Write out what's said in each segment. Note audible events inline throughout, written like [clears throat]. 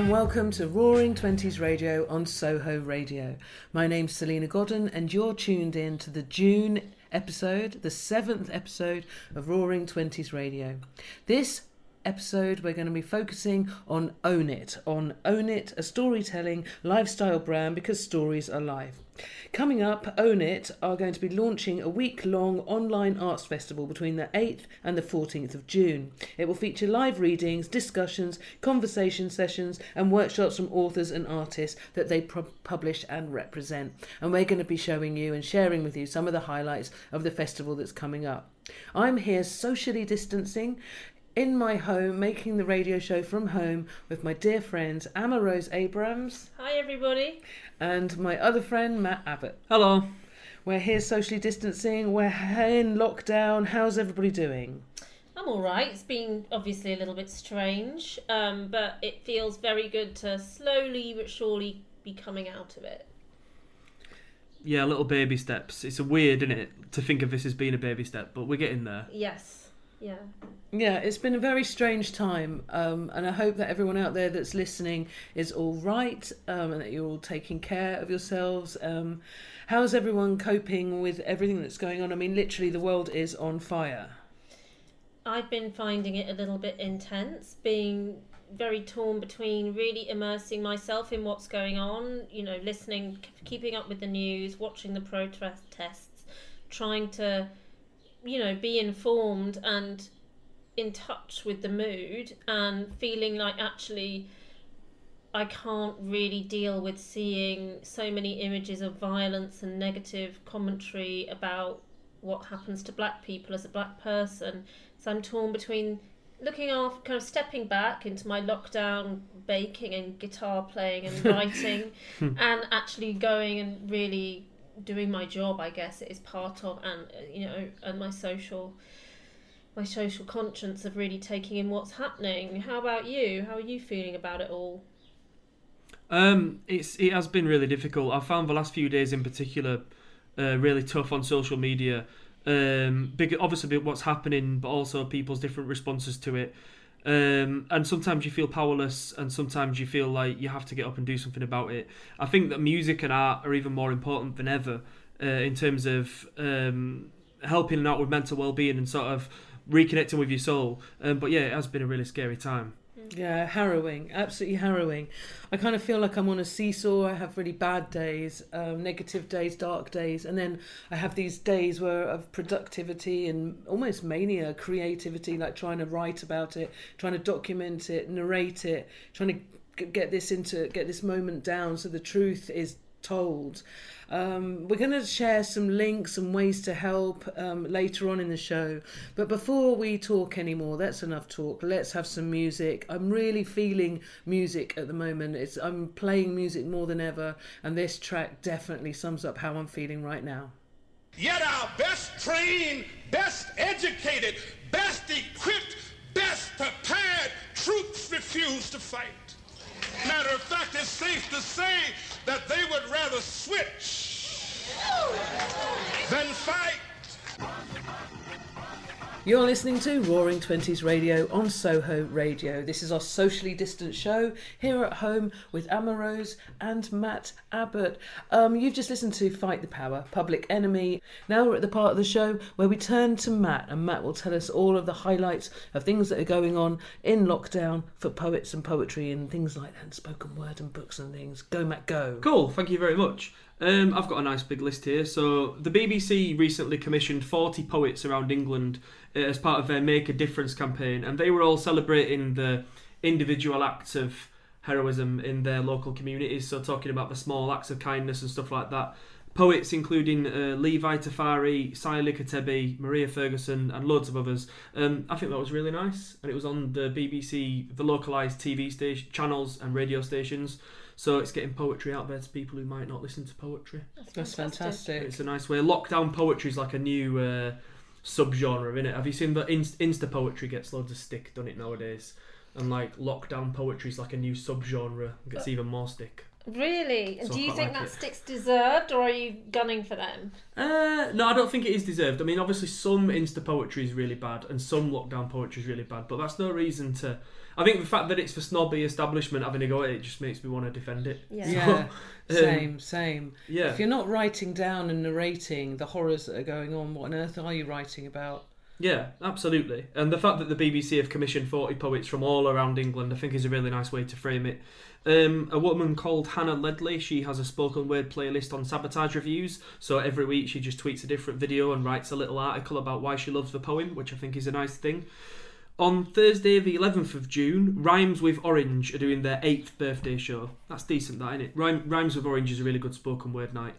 and welcome to Roaring Twenties Radio on Soho Radio. My name's Salena Godden, and you're tuned in to the June episode, the seventh episode of Roaring Twenties Radio. This episode, we're going to be focusing on Own It, on Own It, a storytelling lifestyle brand because stories are life. Coming up, Own It are going to be launching a week long online arts festival between the 8th and the 14th of June. It will feature live readings, discussions, conversation sessions, and workshops from authors and artists that they publish and represent. And we're going to be showing you and sharing with you some of the highlights of the festival that's coming up. I'm here socially distancing in my home, making the radio show from home with my dear friends Amma Rose Abrams Hi, everybody. and my other friend Matt Abbott. Hello. We're here socially distancing, we're in lockdown. How's everybody doing? I'm all right. It's been obviously a little bit strange, um, but it feels very good to slowly but surely be coming out of it. Yeah, little baby steps. It's a weird, isn't it, to think of this as being a baby step, but we're getting there. Yes. Yeah. Yeah, it's been a very strange time, um, and I hope that everyone out there that's listening is all right um, and that you're all taking care of yourselves. Um, how's everyone coping with everything that's going on? I mean, literally, the world is on fire. I've been finding it a little bit intense, being very torn between really immersing myself in what's going on, you know, listening, keeping up with the news, watching the protests, trying to, you know, be informed and in touch with the mood, and feeling like actually I can't really deal with seeing so many images of violence and negative commentary about what happens to black people as a black person. So I'm torn between looking after, kind of stepping back into my lockdown baking and guitar playing and [laughs] writing, [laughs] and actually going and really doing my job. I guess it is part of, and you know, and my social. My social conscience of really taking in what's happening. How about you? How are you feeling about it all? Um, it's it has been really difficult. I found the last few days in particular uh, really tough on social media. Um, big, obviously what's happening, but also people's different responses to it. Um, and sometimes you feel powerless, and sometimes you feel like you have to get up and do something about it. I think that music and art are even more important than ever uh, in terms of um, helping out with mental well-being and sort of reconnecting with your soul. Um, but yeah, it has been a really scary time. Yeah, harrowing, absolutely harrowing. I kind of feel like I'm on a seesaw. I have really bad days, um, negative days, dark days, and then I have these days where of productivity and almost mania, creativity, like trying to write about it, trying to document it, narrate it, trying to get this into get this moment down so the truth is told. Um, we're going to share some links and ways to help um, later on in the show. But before we talk anymore, that's enough talk. Let's have some music. I'm really feeling music at the moment. It's I'm playing music more than ever, and this track definitely sums up how I'm feeling right now. Yet our best trained, best educated, best equipped, best prepared troops refuse to fight. Matter of fact, it's safe to say that they would rather switch than fight. You're listening to Roaring Twenties Radio on Soho Radio. This is our socially distant show here at home with Emma Rose and Matt Abbott. Um, you've just listened to Fight the Power, Public Enemy. Now we're at the part of the show where we turn to Matt, and Matt will tell us all of the highlights of things that are going on in lockdown for poets and poetry and things like that, and spoken word and books and things. Go, Matt, go. Cool, thank you very much. Um, I've got a nice big list here. So, the BBC recently commissioned 40 poets around England uh, as part of their Make a Difference campaign, and they were all celebrating the individual acts of heroism in their local communities. So, talking about the small acts of kindness and stuff like that. Poets including uh, Levi Tafari, Sile Katebi, Maria Ferguson, and loads of others. Um, I think that was really nice, and it was on the BBC, the localised TV station channels and radio stations. So it's getting poetry out there to people who might not listen to poetry. That's fantastic. It's a nice way. Lockdown poetry is like a new uh, subgenre, in it. Have you seen that Inst- Insta poetry gets loads of stick done it nowadays, and like lockdown poetry is like a new subgenre, gets even more stick. Really? And So do you think like that it. stick's deserved, or are you gunning for them? Uh, no, I don't think it is deserved. I mean, obviously, some Insta poetry is really bad, and some lockdown poetry is really bad, but that's no reason to. I think the fact that it's the snobby establishment having a go at it just makes me want to defend it. Yeah. Yeah, [laughs] um, same, same. Yeah. If you're not writing down and narrating the horrors that are going on, what on earth are you writing about? Yeah, absolutely. And the fact that the BBC have commissioned 40 poets from all around England, I think is a really nice way to frame it. Um, a woman called Hannah Ledley, she has a spoken word playlist on Sabotage Reviews. So every week she just tweets a different video and writes a little article about why she loves the poem, which I think is a nice thing. On Thursday, the 11th of June, Rhymes with Orange are doing their 8th birthday show. That's decent, that, isn't it? Rhyme, Rhymes with Orange is a really good spoken word night.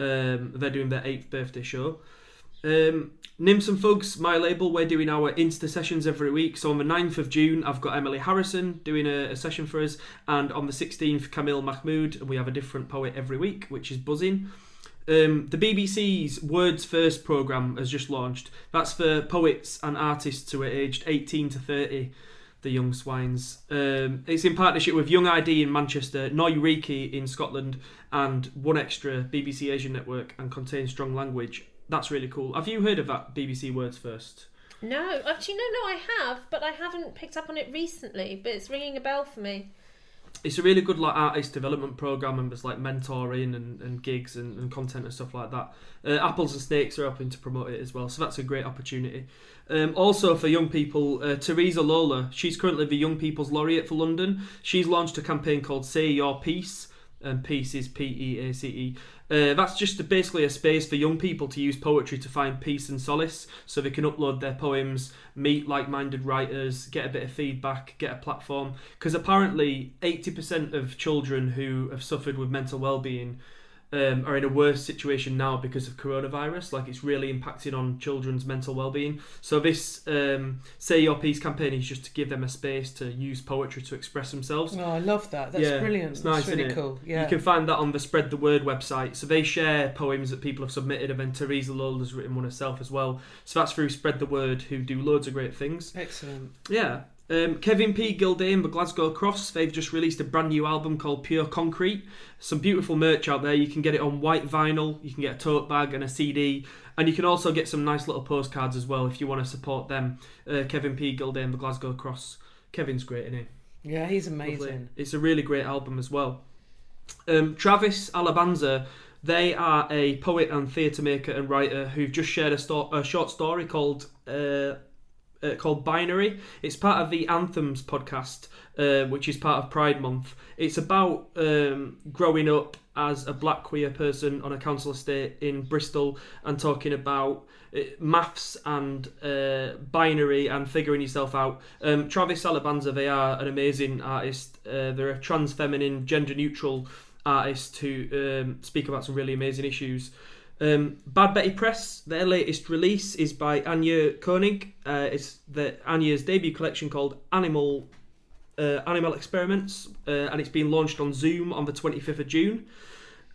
Um, they're doing their 8th birthday show. Um, Nymphs and Thugs, my label, we're doing our Insta sessions every week. So on the 9th of June, I've got Emily Harrison doing a, a session for us, and on the 16th, Camille Mahmoud. and we have a different poet every week, which is buzzing. Um, the BBC's Words First programme has just launched. That's for poets and artists who are aged 18 to 30, the young swines. Um, it's in partnership with Young ID in Manchester, Neu! Reekie! in Scotland, and One Extra, BBC Asian Network, and contains strong language. That's really cool. Have you heard of that BBC Words First? No, actually, no, no, I have, but I haven't picked up on it recently. But it's ringing a bell for me. It's a really good like artist development program, and there's like mentoring and, and gigs and, and content and stuff like that. Uh, Apples and Snakes are helping to promote it as well, so that's a great opportunity. Um, also for young people, uh, Teresa Lola, she's currently the Young People's Laureate for London. She's launched a campaign called Say Your Piece, and peace is P E A C E. Uh, that's just basically a space for young people to use poetry to find peace and solace, so they can upload their poems, meet like-minded writers, get a bit of feedback, get a platform. Because apparently, eighty percent of children who have suffered with mental well-being um, are in a worse situation now because of coronavirus. Like it's really impacting on children's mental well-being. So this um, Say Your Piece campaign is just to give them a space to use poetry to express themselves. Oh, I love that. That's Yeah, brilliant. it's That's nice, really isn't it? cool. Yeah. You can find that on the Spread the Word website. So they share poems that people have submitted, and then Teresa has written one herself as well. So that's through Spread the Word, who do loads of great things. Excellent. Yeah. Um, Kevin P. Gilday, the Glasgow Cross, they've just released a brand new album called Pure Concrete. Some beautiful merch out there. You can get it on white vinyl, you can get a tote bag and a CD, and you can also get some nice little postcards as well if you want to support them. Uh, Kevin P. Gilday, the Glasgow Cross. Kevin's great, isn't he? Yeah, he's Lovely. amazing. It's a really great album as well. Um, Travis Alabanza, they are a poet and theatre maker and writer who've just shared a, sto- a short story called uh, uh, called Binary. It's part of the Anthems podcast, uh, which is part of Pride Month. It's about um, growing up as a black queer person on a council estate in Bristol and talking about uh, maths and uh, binary and figuring yourself out. Um, Travis Alabanza, they are an amazing artist. Uh, they're a trans feminine, gender neutral artist who um, speak about some really amazing issues. Um, Bad Betty Press, their latest release is by Anja Konig. Uh, it's the Anja's debut collection called Animal uh, Animal Experiments, uh, and it's been launched on Zoom on the 25th of June.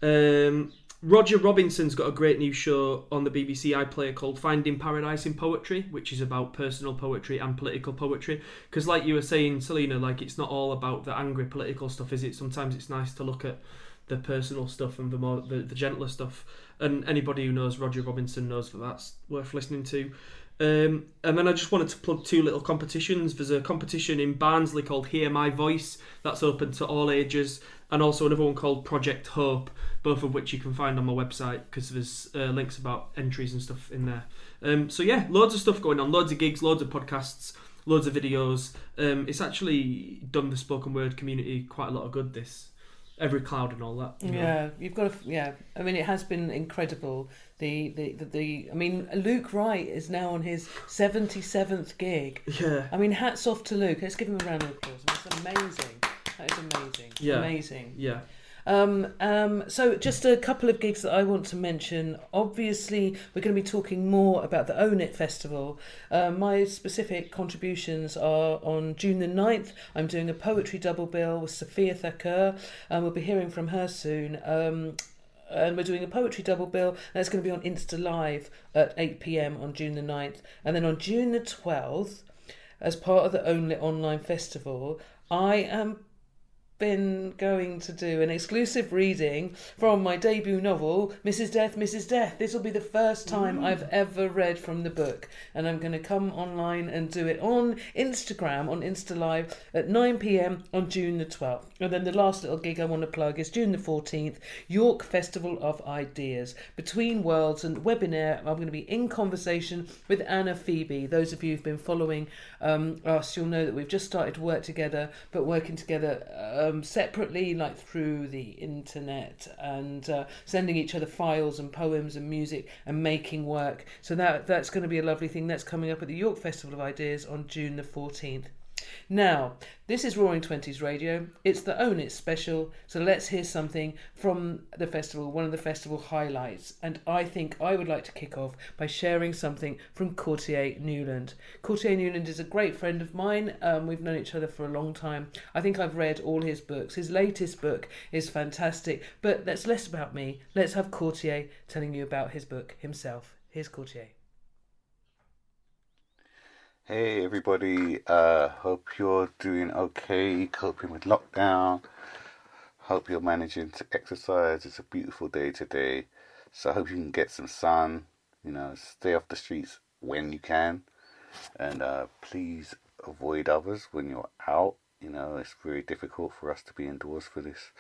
Um, Roger Robinson's got a great new show on the BBC iPlayer called Finding Paradise in Poetry, which is about personal poetry and political poetry. Because, like you were saying, Salena, like it's not all about the angry political stuff, is it? Sometimes it's nice to look at the personal stuff and the more the, the gentler stuff. And anybody who knows Roger Robinson knows that that's worth listening to. Um, and then I just wanted to plug two little competitions. There's a competition in Barnsley called Hear My Voice, that's open to all ages, and also another one called Project Hope, both of which you can find on my website because there's uh, links about entries and stuff in there. Um, so yeah, loads of stuff going on, loads of gigs, loads of podcasts, loads of videos. Um, it's actually done the spoken word community quite a lot of good. This every cloud and all that. you know. Yeah, you've got to. Yeah, I mean, it has been incredible. The, the the the. I mean, Luke Wright is now on his seventy seventh gig. Yeah. I mean, hats off to Luke. Let's give him a round of applause. It's amazing. That is amazing. Yeah. Amazing. Yeah. Um, um, so, just a couple of gigs that I want to mention. Obviously, we're going to be talking more about the Own It Festival. Uh, my specific contributions are on June the 9th. I'm doing a poetry double bill with Sophia Thakur, and we'll be hearing from her soon. Um, and we're doing a poetry double bill, and it's going to be on Insta Live at 8 pm on June the 9th. And then on June the 12th, as part of the Only Online Festival, I am been going to do an exclusive reading from my debut novel, Mrs. Death, Mrs. Death. This will be the first time I've ever read from the book, and I'm going to come online and do it on Instagram, on Insta Live at 9 pm on June the 12th. And then the last little gig I want to plug is June the 14th, York Festival of Ideas. Between Worlds and webinar, I'm going to be in conversation with Anna Phoebe. Those of you who've been following um, us, you'll know that we've just started to work together, but working together um, separately, like through the internet and uh, sending each other files and poems and music and making work. So that that's going to be a lovely thing. That's coming up at the York Festival of Ideas on June the 14th. Now, this is Roaring Twenties Radio. It's the Own It special, so let's hear something from the festival, one of the festival highlights. And I think I would like to kick off by sharing something from Courttia Newland. Courttia Newland is a great friend of mine. Um, we've known each other for a long time. I think I've read all his books. His latest book is fantastic, but that's less about me. Let's have Courttia telling you about his book himself. Here's Courttia. Hey everybody, uh, hope you're doing okay, coping with lockdown. Hope you're managing to exercise. It's a beautiful day today, so I hope you can get some sun. You know, stay off the streets when you can, and uh, please avoid others when you're out. You know, it's very difficult for us to be indoors for this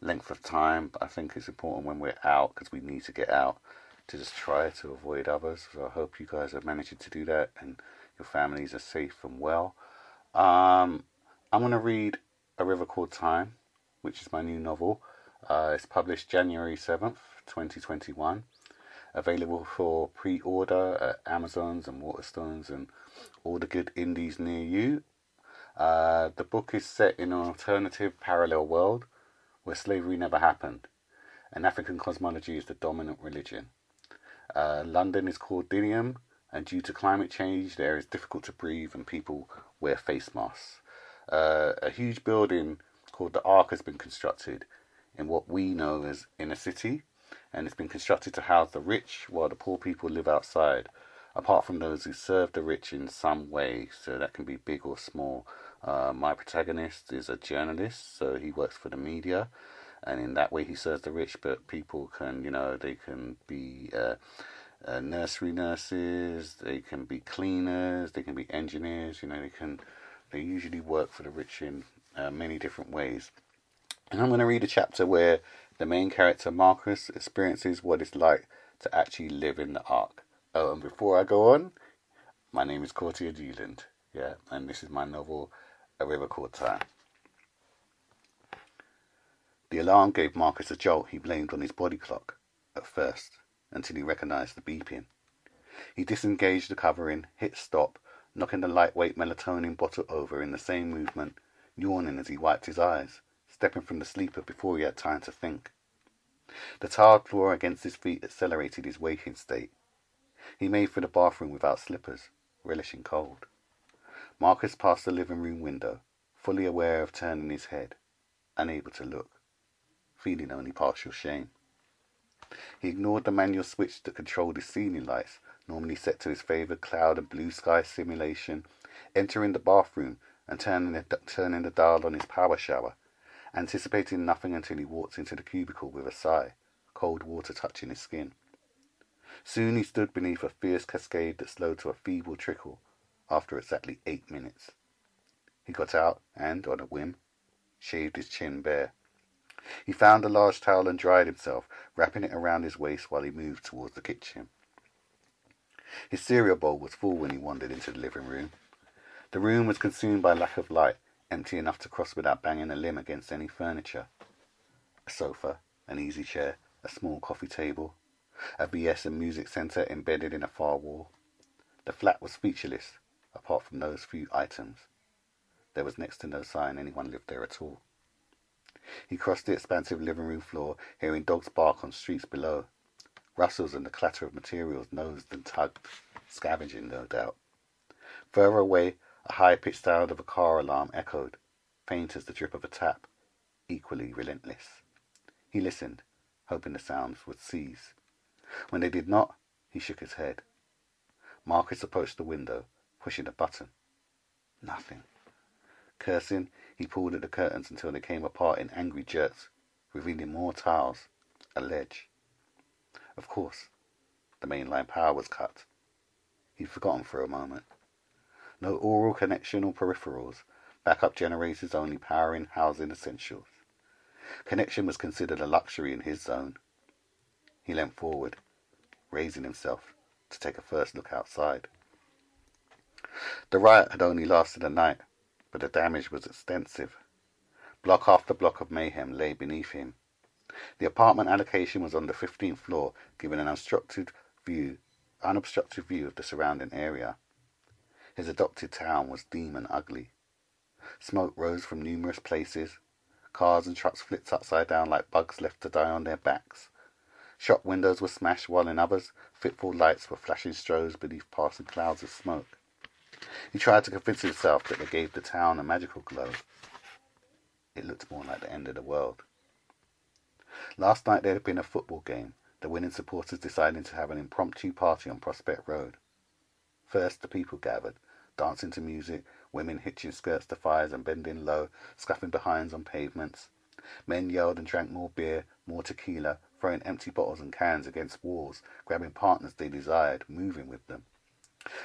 length of time, but I think it's important when we're out because we need to get out to just try to avoid others. So I hope you guys are managing to do that and your families are safe and well. Um, I'm going to read A River Called Time, which is my new novel. Uh, it's published January 7th, 2021. Available for pre order at Amazon's and Waterstones and all the good indies near you. Uh, the book is set in an alternative parallel world where slavery never happened, and African cosmology is the dominant religion. Uh, London is called Dinium, and due to climate change, the air is difficult to breathe and people wear face masks. Uh, a huge building called the Ark has been constructed in what we know as inner city, and it's been constructed to house the rich while the poor people live outside, apart from those who serve the rich in some way, so that can be big or small. Uh, my protagonist is a journalist, so he works for the media, and in that way he serves the rich, but people can, you know, they can be. Uh, uh, nursery nurses, they can be cleaners, they can be engineers. You know, they can they usually work for the rich in uh, many different ways. And I'm going to read a chapter where the main character Marcus experiences what it's like to actually live in the Ark. Oh, and before I go on, my name is Courttia Newland. Yeah, and this is my novel, A River Called Time. The alarm gave Marcus a jolt he blamed on his body clock at first until he recognized the beeping. He disengaged the covering, hit stop, knocking the lightweight melatonin bottle over in the same movement, yawning as he wiped his eyes, stepping from the sleeper before he had time to think. The tiled floor against his feet accelerated his waking state. He made for the bathroom without slippers, relishing cold. Marcus passed the living room window, fully aware of turning his head, unable to look, feeling only partial shame. He ignored the manual switch that controlled his ceiling lights, normally set to his favored cloud and blue sky simulation, entering the bathroom and turning the, turning the dial on his power shower, anticipating nothing until he walked into the cubicle with a sigh, cold water touching his skin. Soon he stood beneath a fierce cascade that slowed to a feeble trickle after exactly eight minutes. He got out and, on a whim, shaved his chin bare. He found a large towel and dried himself, wrapping it around his waist while he moved towards the kitchen. His cereal bowl was full when he wandered into the living room. The room was consumed by lack of light, empty enough to cross without banging a limb against any furniture. A sofa, an easy chair, a small coffee table, a BS and music centre embedded in a far wall. The flat was featureless, apart from those few items. There was next to no sign anyone lived there at all. He crossed the expansive living room floor, hearing dogs bark on streets below. Rustles and the clatter of materials nosed and tugged, scavenging no doubt. Further away, a high-pitched sound of a car alarm echoed, faint as the drip of a tap, equally relentless. He listened, hoping the sounds would cease. When they did not, he shook his head. Marcus approached the window, pushing a button. Nothing. Cursing, he pulled at the curtains until they came apart in angry jerks, revealing more tiles, a ledge. Of course, the main line power was cut. He'd forgotten for a moment. No oral connection or peripherals, backup generators only powering housing essentials. Connection was considered a luxury in his zone. He leant forward, raising himself to take a first look outside. The riot had only lasted a night, but the damage was extensive. Block after block of mayhem lay beneath him. The apartment allocation was on the 15th floor, giving an unobstructed view, unobstructed view of the surrounding area. His adopted town was demon ugly. Smoke rose from numerous places. Cars and trucks flipped upside down like bugs left to die on their backs. Shop windows were smashed while in others, fitful lights were flashing strobes beneath passing clouds of smoke. He tried to convince himself that they gave the town a magical glow. It looked more like the end of the world. Last night there had been a football game, the winning supporters deciding to have an impromptu party on Prospect Road. First the people gathered, dancing to music, women hitching skirts to fires and bending low, scuffing behinds on pavements. Men yelled and drank more beer, more tequila, throwing empty bottles and cans against walls, grabbing partners they desired, moving with them.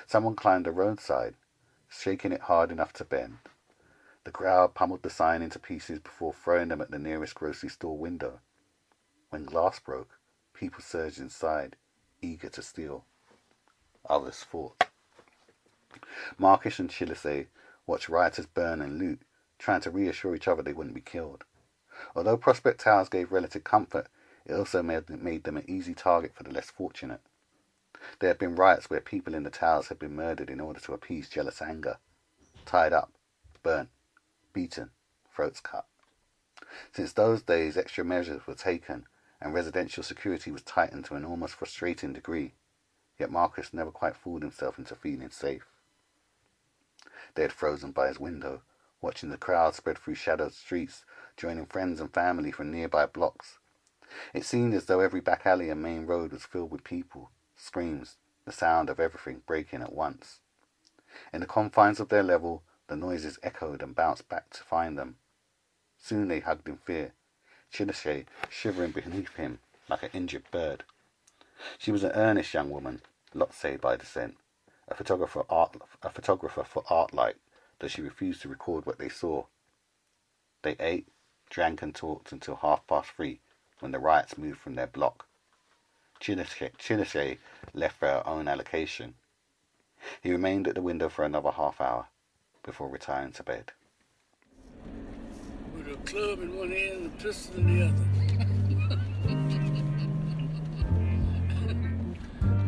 Someone climbed a roadside, shaking it hard enough to bend. The crowd pummeled the sign into pieces before throwing them at the nearest grocery store window. When glass broke, people surged inside, eager to steal. Others fought. Marcus and Chillisay watched rioters burn and loot, trying to reassure each other they wouldn't be killed. Although Prospect Towers gave relative comfort, it also made them an easy target for the less fortunate. There had been riots where people in the towers had been murdered in order to appease jealous anger, tied up, burnt, beaten, throats cut. Since those days, extra measures were taken, and residential security was tightened to an almost frustrating degree. Yet Marcus never quite fooled himself into feeling safe. They had frozen by his window, watching the crowd spread through shadowed streets, joining friends and family from nearby blocks. It seemed as though every back alley and main road was filled with people, screams, the sound of everything breaking at once. In the confines of their level, the noises echoed and bounced back to find them. Soon they hugged in fear, Chillisay shivering beneath him like an injured bird. She was an earnest young woman, Lotsay by descent, a photographer, art, a photographer for Artlight, though she refused to record what they saw. They ate, drank and talked until half past three, when the riots moved from their block. Chillisay left for her own allocation. He remained at the window for another half hour before retiring to bed. With a club in one hand and a pistol in the other. [laughs]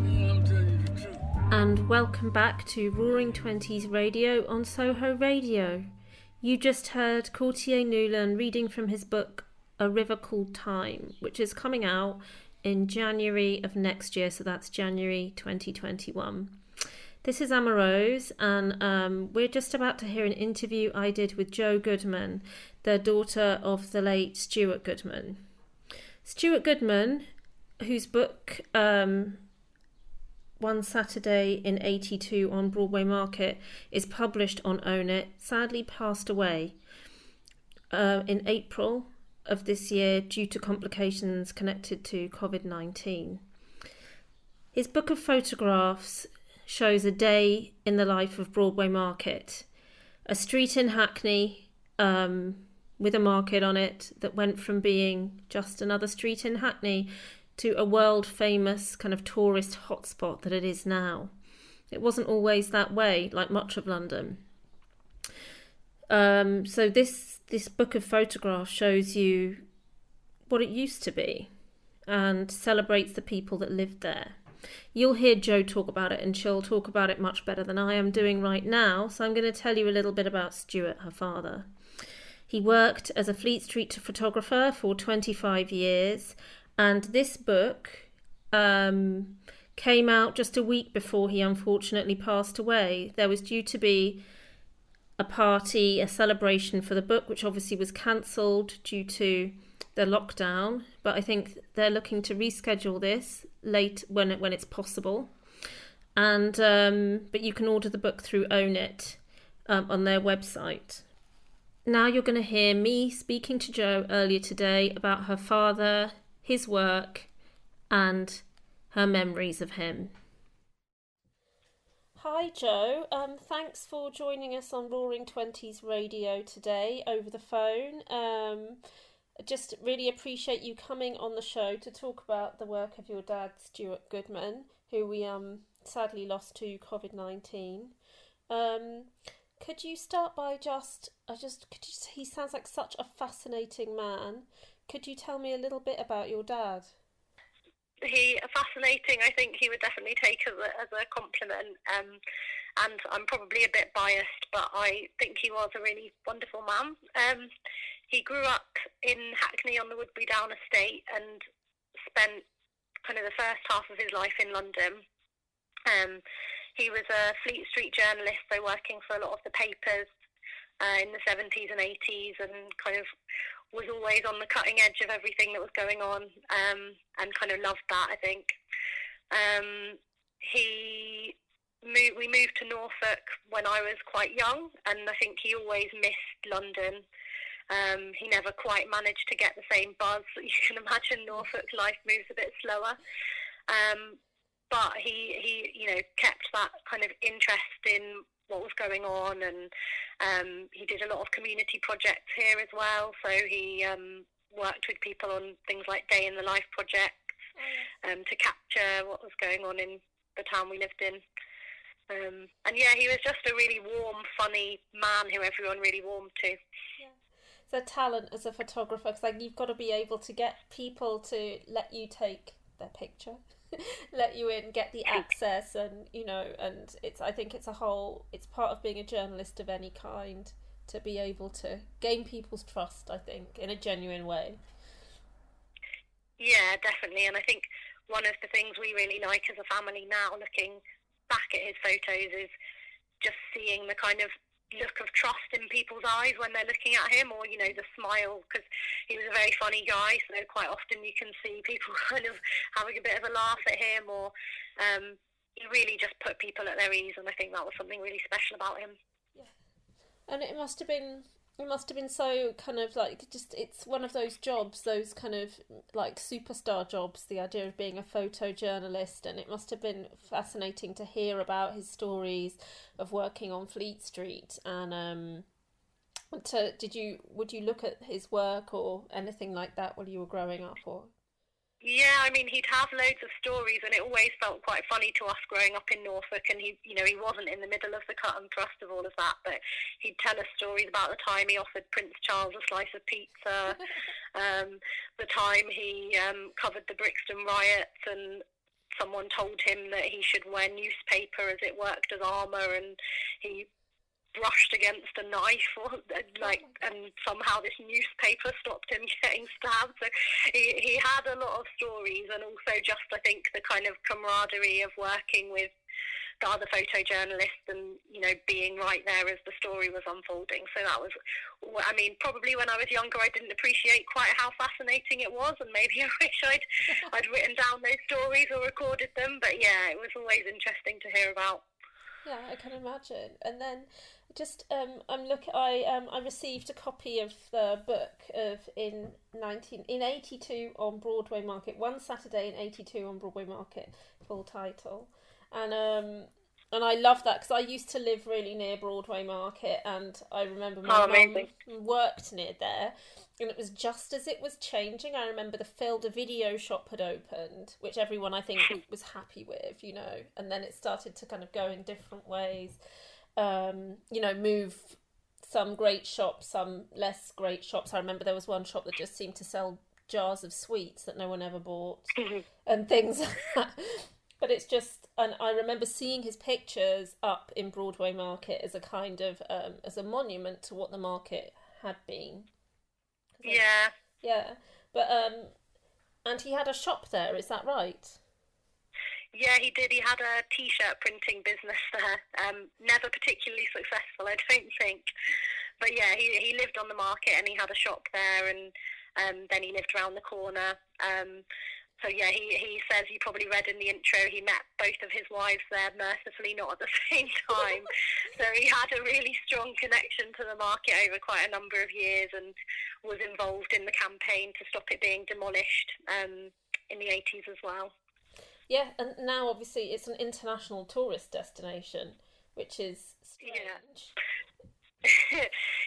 yeah, I'm telling you the truth. And welcome back to Roaring Twenties Radio on Soho Radio. You just heard Courttia Newland reading from his book A River Called Time, which is coming out in January of next year, so that's January 2021. This is Amarose, and um, we're just about to hear an interview I did with Jo Goodman, the daughter of the late Stuart Goodman. Stuart Goodman, whose book um, One Saturday in 82 on Broadway Market is published on Own It, sadly passed away uh, in April of this year due to complications connected to COVID 19. His book of photographs shows a day in the life of Broadway Market, a street in Hackney um, with a market on it that went from being just another street in Hackney to a world famous kind of tourist hotspot that it is now. It wasn't always that way, like much of London. Um, so this this book of photographs shows you what it used to be, and celebrates the people that lived there. You'll hear Jo talk about it, and she'll talk about it much better than I am doing right now. So I'm going to tell you a little bit about Stuart, her father. He worked as a Fleet Street photographer for 25 years, and this book um, came out just a week before he unfortunately passed away. There was due to be a party, a celebration for the book, which obviously was cancelled due to the lockdown. But I think they're looking to reschedule this late when it, when it's possible. And um, but you can order the book through Own It um, on their website. Now you're going to hear me speaking to Jo earlier today about her father, his work, and her memories of him. Hi, Joe. Um, thanks for joining us on Roaring Twenties Radio today over the phone. Um, just really appreciate you coming on the show to talk about the work of your dad, Stuart Goodman, who we um sadly lost to COVID nineteen. Um, could you start by just, I just, could you? He sounds like such a fascinating man. Could you tell me a little bit about your dad? He fascinating. I think he would definitely take as a, as a compliment. Um, and I'm probably a bit biased, but I think he was a really wonderful man. Um, he grew up in Hackney on the Woodberry Down estate and spent kind of the first half of his life in London. Um, he was a Fleet Street journalist, so working for a lot of the papers uh, in the 70s and 80s, and kind of was always on the cutting edge of everything that was going on, um, and kind of loved that. I think um, he moved, we moved to Norfolk when I was quite young, and I think he always missed London. Um, he never quite managed to get the same buzz. You can [laughs] imagine Norfolk life moves a bit slower. Um, but he he you know kept that kind of interest in what was going on, and um, he did a lot of community projects here as well. So he um, worked with people on things like Day in the Life projects oh, um, to capture what was going on in the town we lived in. Um, and yeah, he was just a really warm, funny man who everyone really warmed to. Yeah. So talent as a photographer, because like you've got to be able to get people to let you take their picture [laughs] let you in, get the access, and you know, and it's. I think it's a whole. It's part of being a journalist of any kind to be able to gain people's trust. I think in a genuine way. Yeah, definitely, and I think one of the things we really like as a family now, looking back at his photos, is just seeing the kind of look of trust in people's eyes when they're looking at him, or you know the smile, because he was a very funny guy. So quite often you can see people [laughs] kind of having a bit of a laugh at him, or um, he really just put people at their ease, and I think that was something really special about him. Yeah, and it must have been it must have been so kind of like just it's one of those jobs those kind of like superstar jobs the idea of being a photojournalist and it must have been fascinating to hear about his stories of working on fleet street and um to did you would you look at his work or anything like that while you were growing up or yeah, I mean, he'd have loads of stories, and it always felt quite funny to us growing up in Norfolk. And he, you know, he wasn't in the middle of the cut and thrust of all of that, but he'd tell us stories about the time he offered Prince Charles a slice of pizza, [laughs] um, the time he um, covered the Brixton riots, and someone told him that he should wear newspaper as it worked as armour, and he brushed against a knife or [laughs] like oh. and somehow this newspaper stopped him [laughs] getting stabbed. So he, he had a lot of stories and also just I think the kind of camaraderie of working with the other photojournalists and you know being right there as the story was unfolding. So that was I mean probably when I was younger I didn't appreciate quite how fascinating it was and maybe [laughs] I wish I'd I'd written down those stories or recorded them. But yeah it was always interesting to hear about. Yeah I can imagine. And then just um, I'm look. I um, I received a copy of the book of in nineteen in eighty two on Broadway Market. One Saturday in eighty two on Broadway Market. full title, and um, and I love that because I used to live really near Broadway Market, and I remember my Oh, mum worked near there, and it was just as it was changing. I remember the Filder Video Shop had opened, which everyone I think [laughs] was happy with, you know, and then it started to kind of go in different ways. Um, you know, move some great shops, some less great shops. I remember there was one shop that just seemed to sell jars of sweets that no one ever bought [laughs] and things like that. But it's just, and I remember seeing his pictures up in Broadway Market as a kind of, um, as a monument to what the market had been. Yeah. Yeah, but um, and he had a shop there. Is that right? Yeah, he did. He had a T-shirt printing business there. Um, never particularly successful, I don't think. But yeah, he he lived on the market and he had a shop there, and um, then he lived around the corner. Um, so yeah, he he says you probably read in the intro he met both of his wives there, mercifully not at the [laughs] same time. so he had a really strong connection to the market over quite a number of years, and was involved in the campaign to stop it being demolished um, in the 80s as well. Yeah, and now obviously it's an international tourist destination, which is strange. [laughs]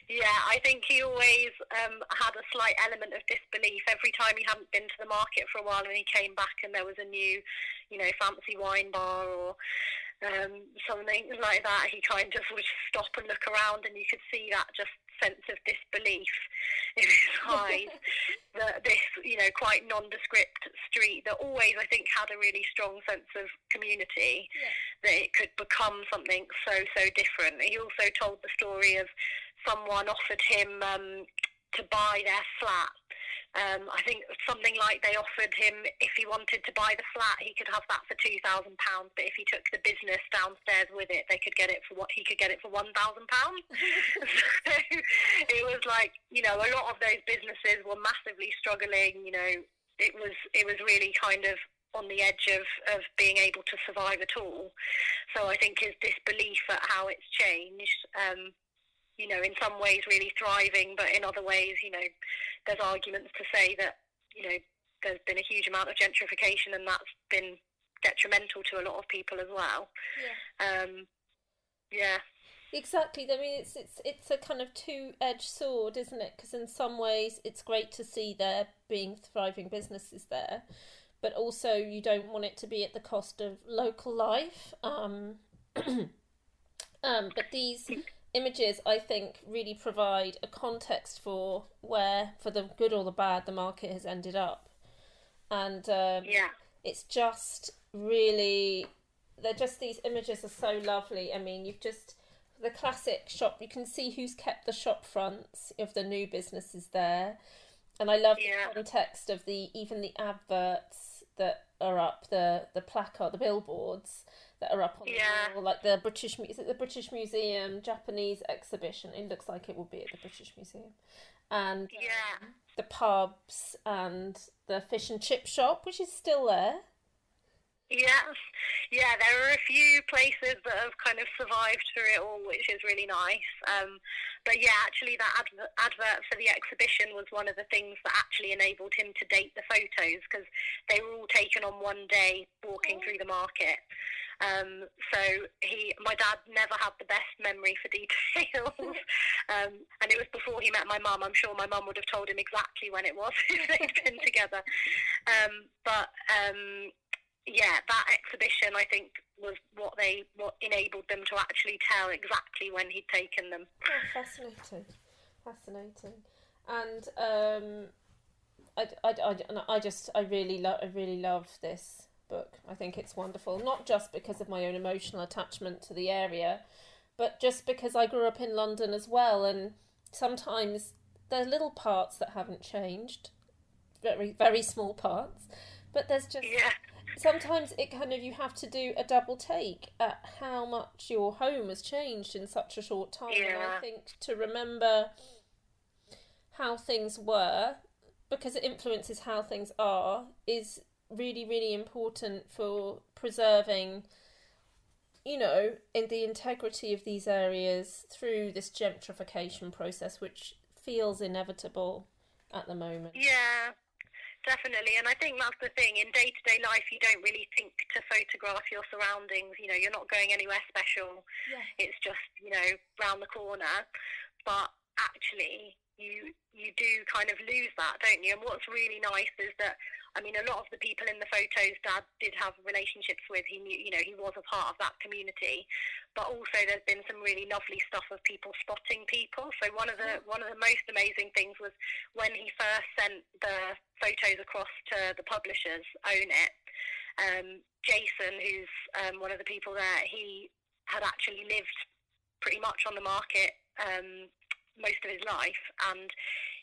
yeah, I think he always um, had a slight element of disbelief every time he hadn't been to the market for a while and he came back and there was a new, you know, fancy wine bar or um, something like that. He kind of would stop and look around and you could see that just sense of disbelief in his [laughs] eyes that this, you know, quite nondescript street that always, I think, had a really strong sense of community, that it could become something so, so different. He also told the story of someone offered him um, to buy their flat. Um, I think something like they offered him if he wanted to buy the flat, he could have that for two thousand pounds. But if he took the business downstairs with it, they could get it he could get it for one thousand pounds. [laughs] so it was like you know a lot of those businesses were massively struggling. You know, it was it was really kind of on the edge of, of being able to survive at all. So I think his disbelief at how it's changed, um, you know, in some ways really thriving, but in other ways, you know, there's arguments to say that, you know, there's been a huge amount of gentrification and that's been detrimental to a lot of people as well. Yeah. Um, yeah. Exactly. I mean, it's it's it's a kind of two-edged sword, isn't it? Because in some ways, it's great to see there being thriving businesses there, but also you don't want it to be at the cost of local life. Um, [clears throat] um, but these images, I think, really provide a context for where, for the good or the bad, the market has ended up, and um, Yeah. it's just really they're just these images are so lovely. I mean, you've just the classic shop. You can see who's kept the shop fronts of the new businesses there, and I love Yeah. the context of the even the adverts that are up the the placard, the billboards that are up on Yeah. the wall, like the British is it the British Museum Japanese exhibition? It looks like it will be at the British Museum, and Yeah. um, the pubs and the fish and chip shop, which is still there. Yeah, yeah. There are a few places that have kind of survived through it all, which is really nice. Um, but yeah, actually, that adver- advert for the exhibition was one of the things that actually enabled him to date the photos because they were all taken on one day walking through the market. Um, so he, my dad, never had the best memory for [laughs] details, um, and it was before he met my mum. I'm sure my mum would have told him exactly when it was [laughs] if they'd been together. Um, but um, yeah, that exhibition I think was what they what enabled them to actually tell exactly when he'd taken them. Oh, fascinating, fascinating, and um, I, I, I, I just I really love I really love this book. I think it's wonderful, not just because of my own emotional attachment to the area, but just because I grew up in London as well, and sometimes there are little parts that haven't changed, very very small parts, but there's just Yeah, sometimes it kind of you have to do a double take at how much your home has changed in such a short time. And i think to remember how things were because it influences how things are is really really important for preserving you know in the integrity of these areas through this gentrification process which feels inevitable at the moment. Yeah, definitely. And I think that's the thing. In day to day life, you don't really think to photograph your surroundings. You know, you're not going anywhere special. Yeah. It's just, you know, round the corner. But actually, you you do kind of lose that, don't you? And what's really nice is that I mean, a lot of the people in the photos Dad did have relationships with. He knew, you know, he was a part of that community. But also, there's been some really lovely stuff of people spotting people. So one of the one of the most amazing things was when he first sent the photos across to the publishers, Own It. Um, Jason, who's um, one of the people there, he had actually lived pretty much on the market um, most of his life, and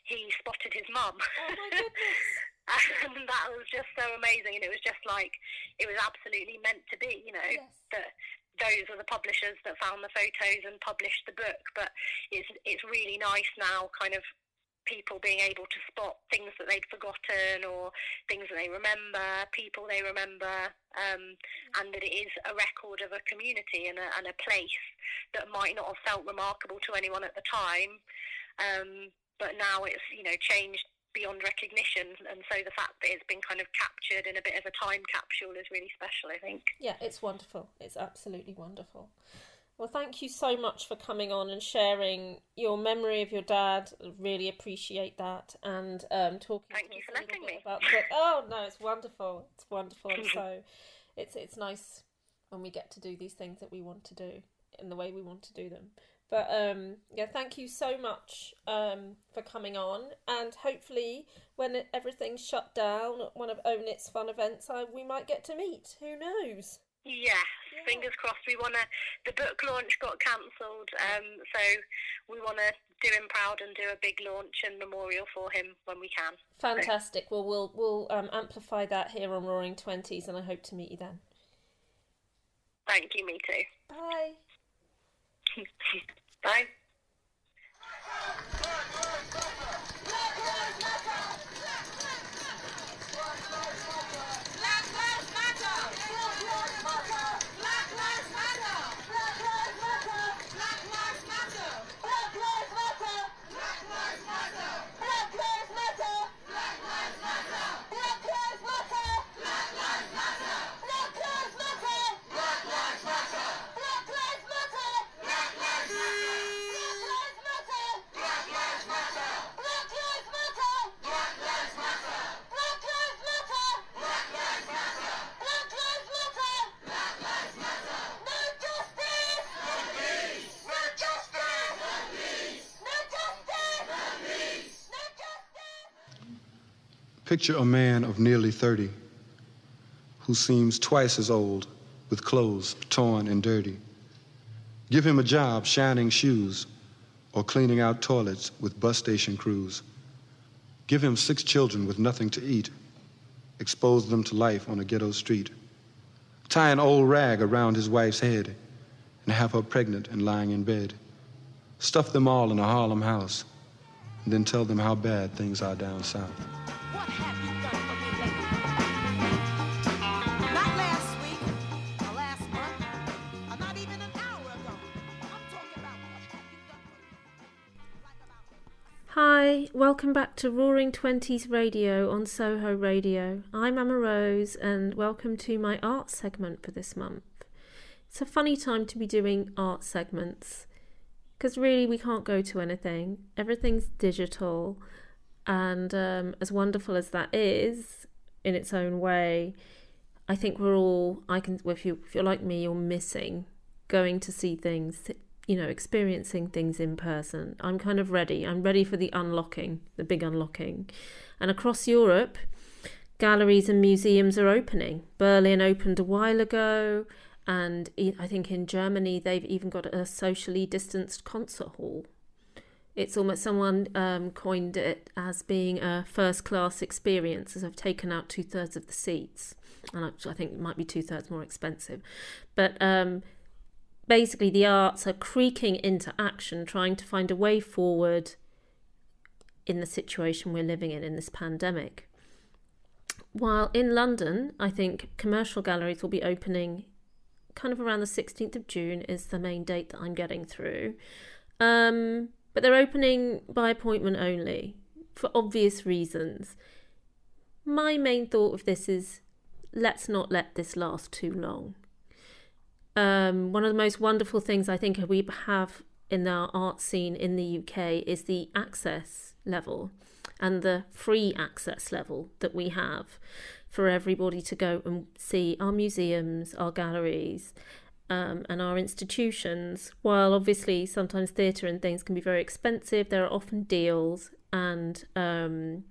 he spotted his mum. Oh my [laughs] goodness. and that was just so amazing and it was just like it was absolutely meant to be you know Yes. that those are the publishers that found the photos and published the book but it's it's really nice now kind of people being able to spot things that they'd forgotten or things that they remember people they remember um, and that it is a record of a community and a, and a place that might not have felt remarkable to anyone at the time um, but now it's you know changed beyond recognition and so the fact that it's been kind of captured in a bit of a time capsule is really special I think Yeah, it's wonderful. It's absolutely wonderful. Well, thank you so much for coming on and sharing your memory of your dad. Really appreciate that, and um, talking Thank to you us for a little bit me. about the book. Oh no, it's wonderful. It's wonderful, and so it's it's nice when we get to do these things that we want to do in the way we want to do them. But um, yeah, thank you so much um, for coming on, and hopefully, when everything's shut down at one of Own It's fun events, I, we might get to meet. Who knows? Yes, fingers crossed. We want to. The book launch got cancelled, um, so we want to do him proud and do a big launch and memorial for him when we can. Fantastic. Well, we'll we'll um, amplify that here on Roaring Twenties, and I hope to meet you then. Thank you. Me too. Bye. [laughs] Bye. Picture a man of nearly 30 who seems twice as old with clothes torn and dirty. Give him a job shining shoes or cleaning out toilets with bus station crews. Give him six children with nothing to eat. Expose them to life on a ghetto street. Tie an old rag around his wife's head and have her pregnant and lying in bed. Stuff them all in a Harlem house and then tell them how bad things are down south. Welcome back to Roaring Twenties Radio on Soho Radio. I'm Emma Rose, and welcome to my art segment for this month. It's a funny time to be doing art segments because really we can't go to anything. Everything's digital, and um, as wonderful as that is in its own way, I think we're all. I can. If you if you're like me, you're missing going to see things. You know, experiencing things in person. I'm kind of ready. I'm ready for the unlocking, the big unlocking, and across Europe, galleries and museums are opening. Berlin opened a while ago, and I think in Germany they've even got a socially distanced concert hall. It's almost someone um, coined it as being a first class experience, as I've taken out two thirds of the seats, and I, think it might be two thirds more expensive. But um, basically, the arts are creaking into action, trying to find a way forward in the situation we're living in in this pandemic. While in London, I think commercial galleries will be opening kind of around the 16th of June, is the main date that I'm getting through. Um, but they're opening by appointment only for obvious reasons. my main thought of this is let's not let this last too long. Um, one of the most wonderful things I think we have in our art scene in the UK is the access level and the free access level that we have for everybody to go and see our museums, our galleries, um, and our institutions. While obviously sometimes theatre and things can be very expensive, there are often deals and um,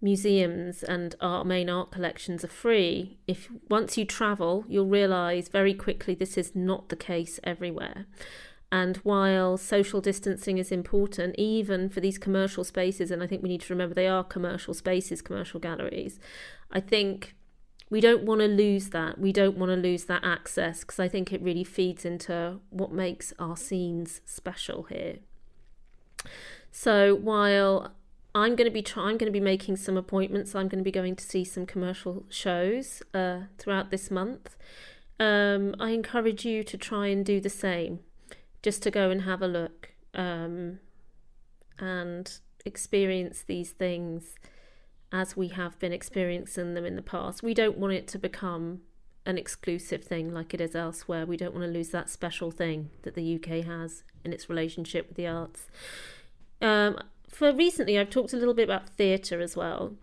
museums and our main art collections are free. If once you travel, you'll realise very quickly this is not the case everywhere. And while social distancing is important, even for these commercial spaces, and I think we need to remember they are commercial spaces, commercial galleries, I think we don't want to lose that. We don't want to lose that access because I think it really feeds into what makes our scenes special here. So while I'm going to be trying, I'm going to be making some appointments. I'm going to be going to see some commercial shows uh, throughout this month. Um, I encourage you to try and do the same just to go and have a look um, and experience these things as we have been experiencing them in the past. We don't want it to become an exclusive thing like it is elsewhere. We don't want to lose that special thing that the UK has in its relationship with the arts. Um, for recently, I've talked a little bit about theatre as well.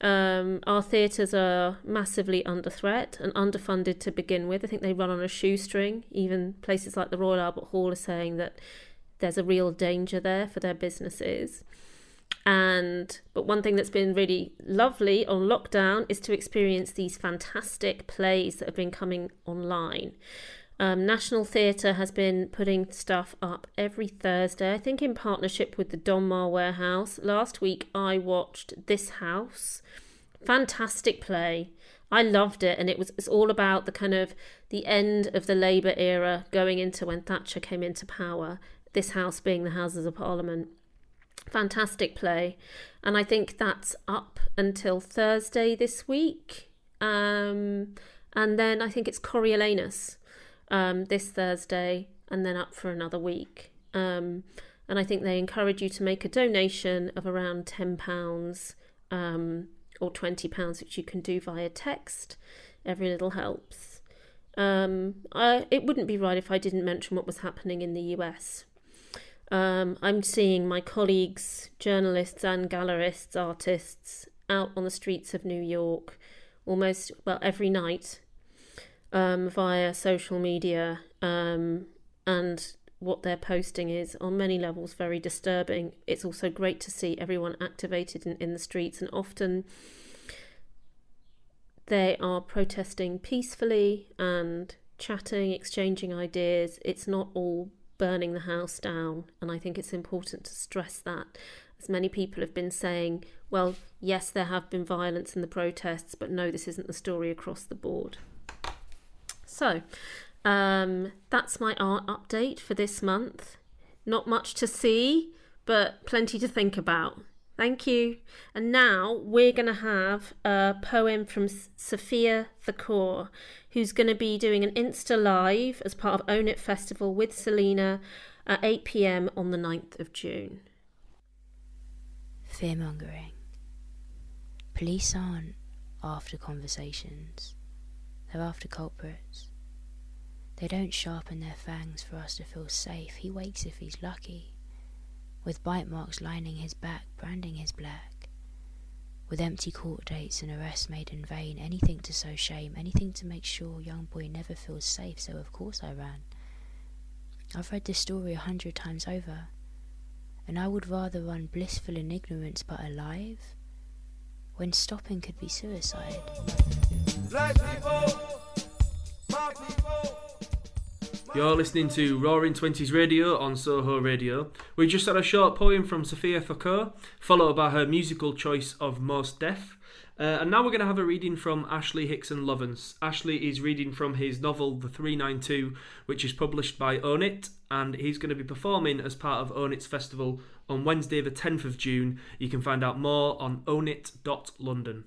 Um, our theatres are massively under threat and underfunded to begin with. I think they run on a shoestring. Even places like the Royal Albert Hall are saying that there's a real danger there for their businesses. And but one thing that's been really lovely on lockdown is to experience these fantastic plays that have been coming online. Um, National Theatre has been putting stuff up every Thursday, I think in partnership with the Donmar Warehouse. Last week I watched This House. Fantastic play. I loved it and it was it's all about the kind of the end of the Labour era going into when Thatcher came into power. This house being the Houses of Parliament. Fantastic play. And I think that's up until Thursday this week. Um, and then I think it's Coriolanus um, this Thursday and then up for another week. Um, and I think they encourage you to make a donation of around £10 um, or £20, which you can do via text. Every little helps. Um, I, it wouldn't be right if I didn't mention what was happening in the US. Um, I'm seeing my colleagues, journalists and gallerists, artists, out on the streets of New York almost, well, every night um, via social media. Um, and what they're posting is on many levels very disturbing. It's also great to see everyone activated in, in the streets, and often they are protesting peacefully and chatting, exchanging ideas. It's not all burning the house down, and I think it's important to stress that. As many people have been saying, well, yes, there have been violence in the protests, but no, this isn't the story across the board. So, um, that's my art update for this month. Not much to see, but plenty to think about. Thank you. And now we're going to have a poem from Sophia Thakur, who's going to be doing an Insta Live as part of Own It Festival with Salena at 8 pm on the 9th of June. Fear mongering. Police aren't after conversations, they're after culprits. They don't sharpen their fangs for us to feel safe. He wakes if he's lucky, with bite marks lining his back, branding his black. With empty court dates and arrests made in vain, anything to sow shame, anything to make sure young boy never feels safe, so of course I ran. I've read this story a hundred times over, and I would rather run blissful in ignorance but alive, when stopping could be suicide. Black people, my people. You're listening to Roaring Twenties Radio on Soho Radio. We just had a short poem from Sophia Thakur, followed by her musical choice of Mos Def. Uh, and now we're going to have a reading from Ashley Hickson Lovence. Ashley is reading from his novel The 392, which is published by Own It, and he's going to be performing as part of Own It's Festival on Wednesday, the 10th of June. You can find out more on ownit.london.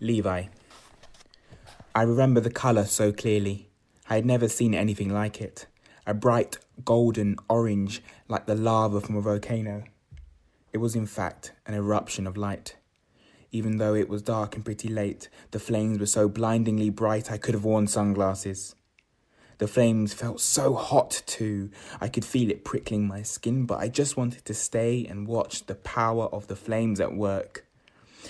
Levi. I remember the colour so clearly. I had never seen anything like it. A bright golden orange like the lava from a volcano. It was, in fact, an eruption of light. Even though it was dark and pretty late, the flames were so blindingly bright I could have worn sunglasses. The flames felt so hot too. I could feel it prickling my skin, but I just wanted to stay and watch the power of the flames at work.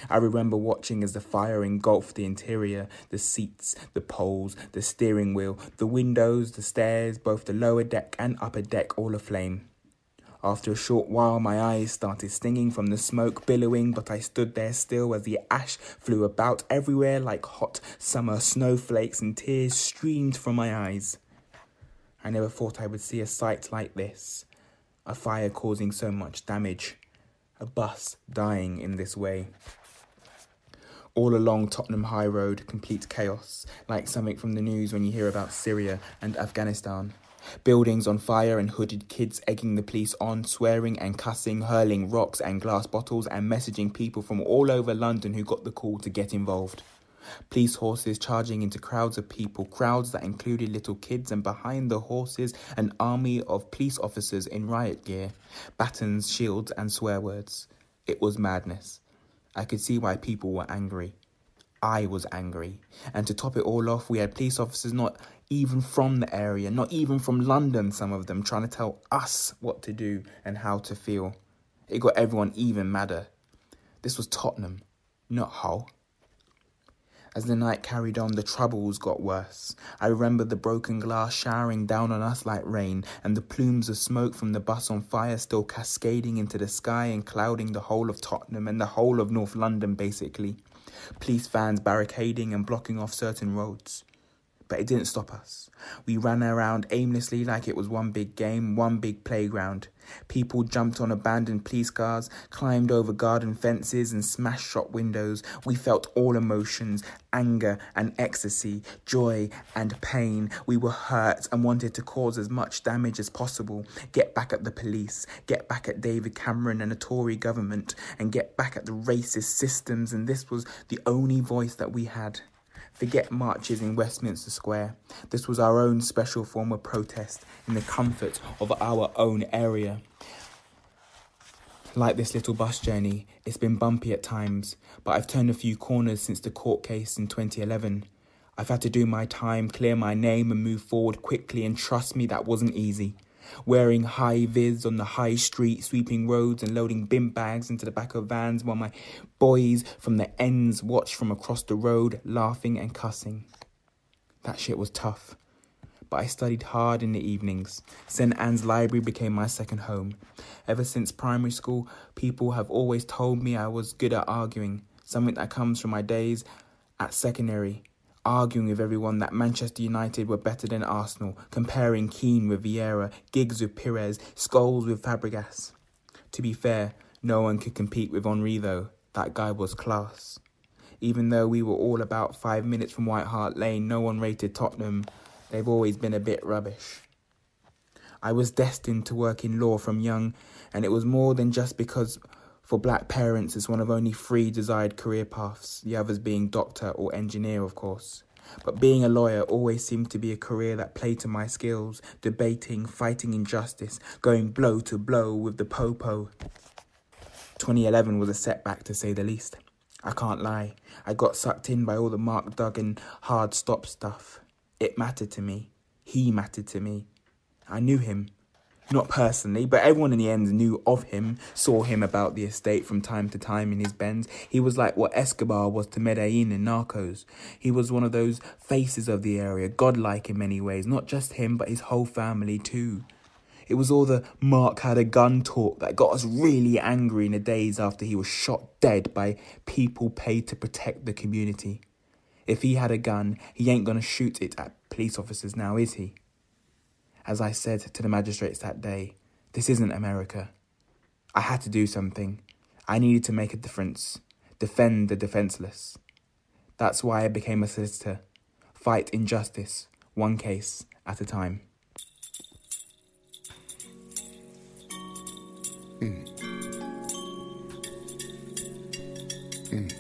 I remember watching as the fire engulfed the interior, the seats, the poles, the steering wheel, the windows, the stairs, both the lower deck and upper deck, all aflame. After a short while, my eyes started stinging from the smoke billowing, but I stood there still as the ash flew about everywhere like hot summer snowflakes and tears streamed from my eyes. I never thought I would see a sight like this a fire causing so much damage, a bus dying in this way. All along Tottenham High Road, complete chaos, like something from the news when you hear about Syria and Afghanistan. Buildings on fire and hooded kids egging the police on, swearing and cussing, hurling rocks and glass bottles, and messaging people from all over London who got the call to get involved. Police horses charging into crowds of people, crowds that included little kids, and behind the horses, an army of police officers in riot gear, batons, shields, and swear words. It was madness. I could see why people were angry. I was angry. And to top it all off, we had police officers not even from the area, not even from London, some of them, trying to tell us what to do and how to feel. It got everyone even madder. This was Tottenham, not Hull. As the night carried on, the troubles got worse. I remember the broken glass showering down on us like rain, and the plumes of smoke from the bus on fire still cascading into the sky and clouding the whole of Tottenham and the whole of North London, basically. Police vans barricading and blocking off certain roads. But it didn't stop us. We ran around aimlessly like it was one big game, one big playground. People jumped on abandoned police cars, climbed over garden fences, and smashed shop windows. We felt all emotions anger and ecstasy, joy and pain. We were hurt and wanted to cause as much damage as possible. Get back at the police, get back at David Cameron and the Tory government, and get back at the racist systems. And this was the only voice that we had. Forget marches in Westminster Square. This was our own special form of protest in the comfort of our own area. Like this little bus journey, it's been bumpy at times, but I've turned a few corners since the court case in 2011. I've had to do my time, clear my name, and move forward quickly, and trust me, that wasn't easy. Wearing high vis on the high street, sweeping roads and loading bin bags into the back of vans while my boys from the ends watched from across the road, laughing and cussing. That shit was tough. But I studied hard in the evenings. St. Anne's Library became my second home. Ever since primary school, people have always told me I was good at arguing, something that comes from my days at secondary arguing with everyone that Manchester United were better than Arsenal, comparing Keane with Vieira, Giggs with Pires, Scholes with Fabregas. To be fair, no one could compete with Henry though. That guy was class. Even though we were all about five minutes from White Hart Lane, no one rated Tottenham. They've always been a bit rubbish. I was destined to work in law from young, and it was more than just because for black parents, it's one of only three desired career paths, the others being doctor or engineer, of course. But being a lawyer always seemed to be a career that played to my skills, debating, fighting injustice, going blow to blow with the popo. 2011 was a setback to say the least. I can't lie, I got sucked in by all the Mark Duggan hard stop stuff. It mattered to me. He mattered to me. I knew him. Not personally, but everyone in the end knew of him, saw him about the estate from time to time in his Benz. He was like what Escobar was to Medellin in Narcos. He was one of those faces of the area, godlike in many ways, not just him, but his whole family too. It was all the Mark had a gun talk that got us really angry in the days after he was shot dead by people paid to protect the community. If he had a gun, he ain't gonna shoot it at police officers now, is he? As I said to the magistrates that day, this isn't America. I had to do something. I needed to make a difference, defend the defenseless. That's why I became a solicitor. Fight injustice, one case at a time. Well,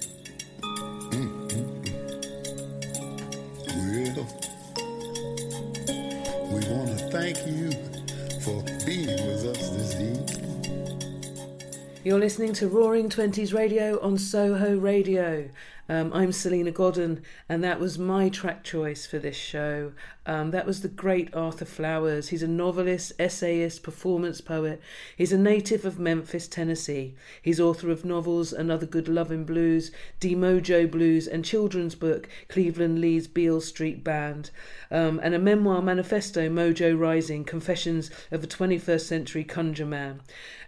You're listening to Roaring Twenties Radio on Soho Radio. Um, I'm Salena Godden, and that was my track choice for this show. Um, that was the great Arthur Flowers. He's a novelist, essayist, performance poet. He's a native of Memphis, Tennessee. He's author of novels Another Good Lovin' Blues, De Mojo Blues, and children's book Cleveland Lee's Beale Street Band, um, and a memoir manifesto Mojo Rising Confessions of a 21st Century Conjure Man,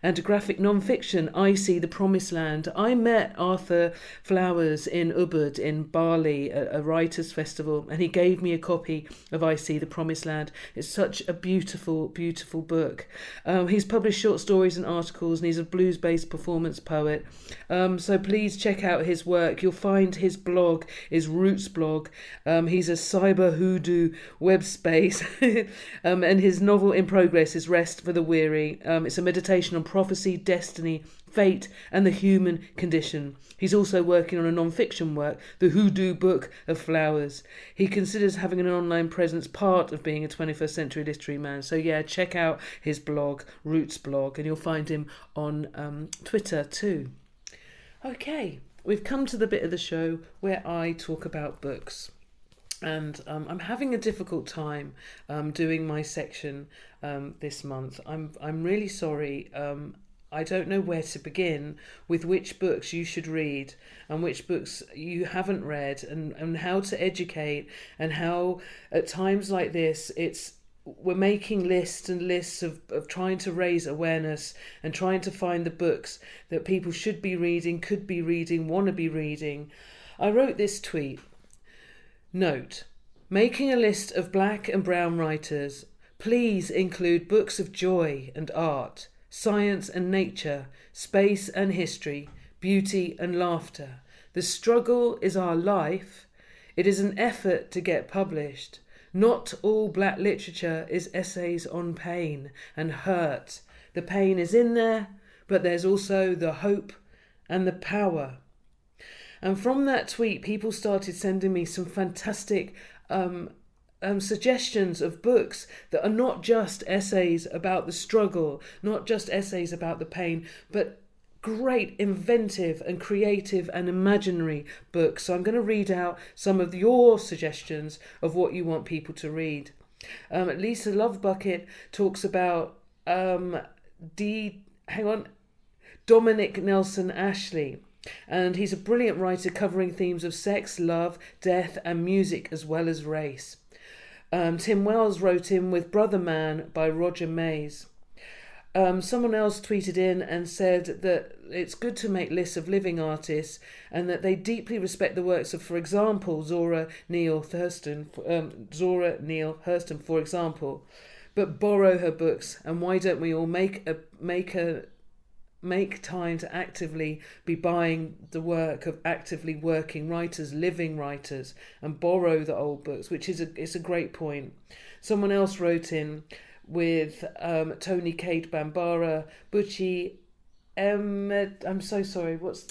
and a graphic non fiction I See the Promised Land. I met Arthur Flowers in Ubud in Bali at a writers' festival, and he gave me a copy of I See the Promised Land. It's such a beautiful, beautiful book. Um, he's published short stories and articles, and he's a blues based performance poet. Um, so please check out his work. You'll find his blog his Roots Blog. Um, he's a cyber hoodoo web space, [laughs] um, and his novel in progress is Rest for the Weary. Um, it's a meditation on prophecy, destiny, fate, and the human condition. He's also working on a non fiction work, The Hoodoo Book of Flowers. He considers having an online presence part of being a 21st century literary man. So, yeah, check out his blog, Roots Blog, and you'll find him on um, Twitter too. Okay, we've come to the bit of the show where I talk about books. And um, I'm having a difficult time um, doing my section um, this month. I'm I'm really sorry. I don't know where to begin with which books you should read and which books you haven't read and, and how to educate and how at times like this it's we're making lists and lists of, of trying to raise awareness and trying to find the books that people should be reading, could be reading, want to be reading. I wrote this tweet. Note, making a list of black and brown writers, please include books of joy and art, science and nature, space and history, beauty and laughter. The struggle is our life. It is an effort to get published. Not all black literature is essays on pain and hurt. The pain is in there, but there's also the hope and the power. And from that tweet, people started sending me some fantastic um, um, suggestions of books that are not just essays about the struggle, not just essays about the pain, but great inventive and creative and imaginary books. So I'm going to read out some of your suggestions of what you want people to read. Um, Lisa Lovebucket talks about um, D. Hang on, Dominic Nelson Ashley. And he's a brilliant writer covering themes of sex, love, death, and music, as well as race. Um, Tim Wells wrote in with Brother Man by Roger Mais. Um, someone else tweeted in and said that it's good to make lists of living artists and that they deeply respect the works of, for example, Zora Neale Hurston, um, Zora Neale Hurston, for example, but borrow her books. And why don't we all make a make a make time to actively be buying the work of actively working writers, living writers, and borrow the old books, which is a it's a great point. Someone else wrote in with um, Toni Cade Bambara, Buchi, Emma. I'm so sorry. What's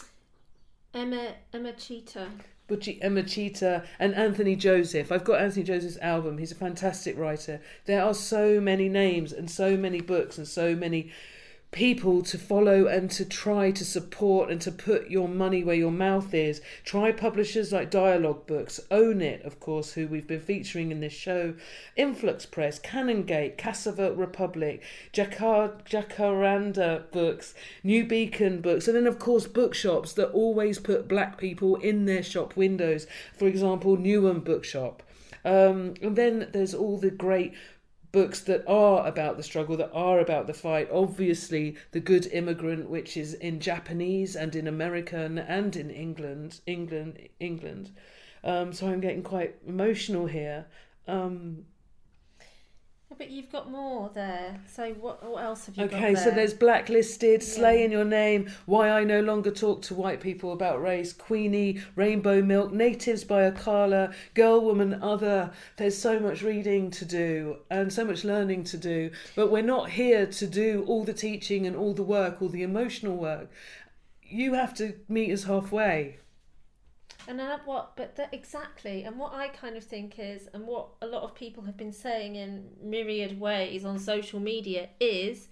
Emma Emma Cheetah. Buchi Emma Cheetah and Anthony Joseph. I've got Anthony Joseph's album. He's a fantastic writer. There are so many names and so many books and so many people to follow and to try to support and to put your money where your mouth is. Try publishers like Dialogue Books, Own It, of course, who we've been featuring in this show, Influx Press, Canongate, Cassava Republic, Jacar- Jacaranda Books, New Beacon Books, and then, of course, bookshops that always put black people in their shop windows. For example, Newham Bookshop. Um, and then there's all the great books that are about the struggle, that are about the fight. Obviously, The Good Immigrant, which is in Japanese and in American and in England, England, England. Um, so I'm getting quite emotional here. Um, But you've got more there. So what, what else have you got okay, there? so there's Blacklisted, Slay in Your Name, Why I No Longer Talk to White People About Race, Queenie, Rainbow Milk, Natives by Akala, Girl, Woman, Other. There's so much reading to do and so much learning to do, but we're not here to do all the teaching and all the work, all the emotional work. You have to meet us halfway. And then what? But that, exactly. And what I kind of think is, and what a lot of people have been saying in myriad ways on social media is,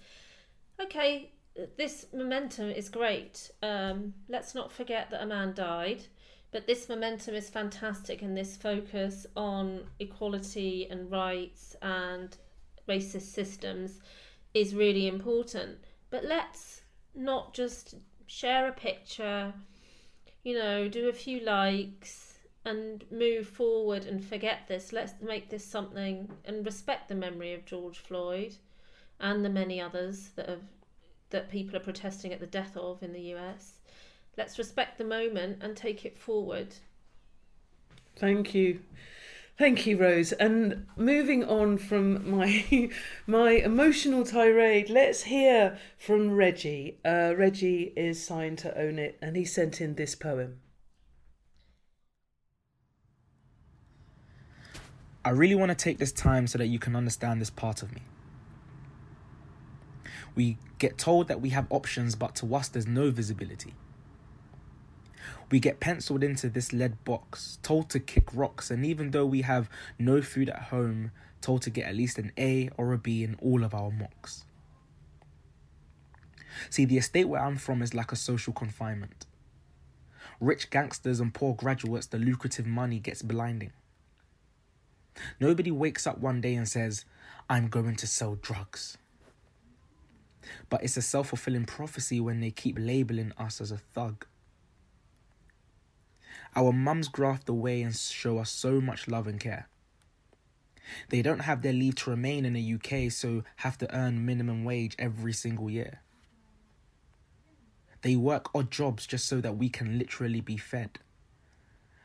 okay, this momentum is great. Um, let's not forget that a man died, but this momentum is fantastic, and this focus on equality and rights and racist systems is really important. But let's not just share a picture, you know, do a few likes and move forward and forget this. Let's make this something and respect the memory of George Floyd and the many others that have that people are protesting at the death of in the US. Let's respect the moment and take it forward. Thank you. Thank you, Rose. And moving on from my [laughs] my emotional tirade, let's hear from Reggie. Uh, Reggie is signed to Own It, and he sent in this poem. I really want to take this time so that you can understand this part of me. We get told that we have options, but to us, there's no visibility. We get penciled into this lead box, told to kick rocks, and even though we have no food at home, told to get at least an A or a B in all of our mocks. See, the estate where I'm from is like a social confinement. Rich gangsters and poor graduates, the lucrative money gets blinding. Nobody wakes up one day and says, I'm going to sell drugs. But it's a self fulfilling prophecy when they keep labeling us as a thug. Our mums graft away and show us so much love and care. They don't have their leave to remain in the UK, so have to earn minimum wage every single year. They work odd jobs just so that we can literally be fed.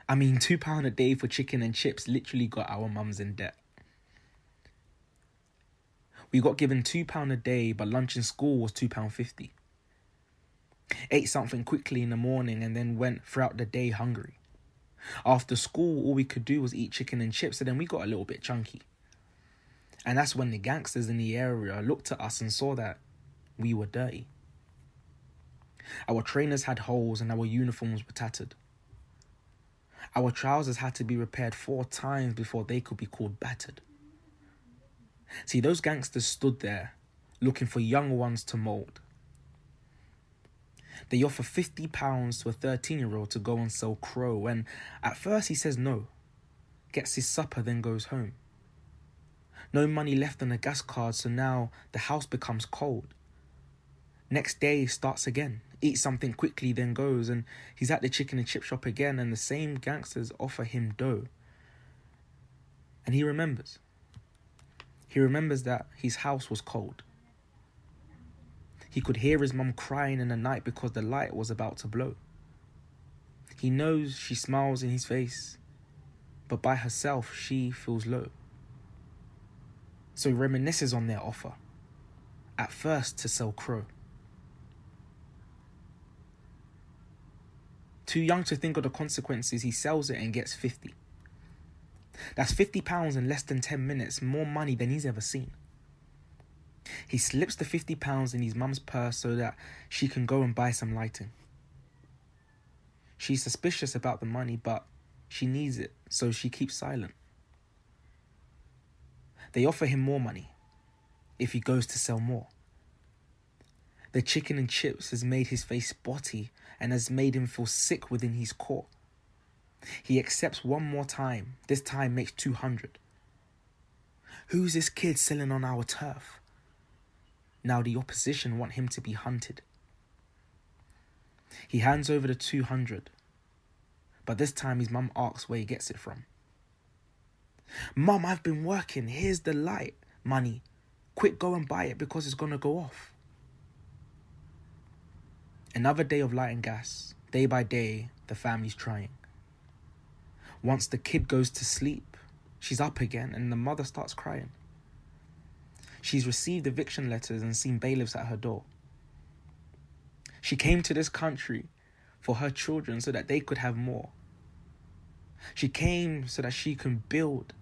I mean, £2 a day for chicken and chips literally got our mums in debt. We got given £2 a day, but lunch in school was £2.50. Ate something quickly in the morning and then went throughout the day hungry. After school, all we could do was eat chicken and chips, and then we got a little bit chunky. And that's when the gangsters in the area looked at us and saw that we were dirty. Our trainers had holes and our uniforms were tattered. Our trousers had to be repaired four times before they could be called battered. See, those gangsters stood there looking for young ones to mould. They offer £50 to a 13 year old to go and sell crow, and at first he says no, gets his supper, then goes home. No money left on the gas card, so now the house becomes cold. Next day starts again, eats something quickly, then goes, and he's at the chicken and chip shop again, and the same gangsters offer him dough. And he remembers. He remembers that his house was cold. He could hear his mum crying in the night because the light was about to blow. He knows she smiles in his face, but by herself she feels low. So he reminisces on their offer, at first to sell crow. Too young to think of the consequences, he sells it and gets 50. That's £50 in less than 10 minutes, more money than he's ever seen. He slips the £50 in his mum's purse so that she can go and buy some lighting. She's suspicious about the money, but she needs it, so she keeps silent. They offer him more money if he goes to sell more. The chicken and chips has made his face spotty and has made him feel sick within his core. He accepts one more time, this time makes 200. Who's this kid selling on our turf? Now the opposition want him to be hunted. He hands over the 200, but this time his mum asks where he gets it from. Mum, I've been working. Here's the light money. Quick, go and buy it because it's gonna go off. Another day of light and gas. Day by day, the family's trying. Once the kid goes to sleep, she's up again and the mother starts crying. She's received eviction letters and seen bailiffs at her door. She came to this country for her children so that they could have more. She came so that she can build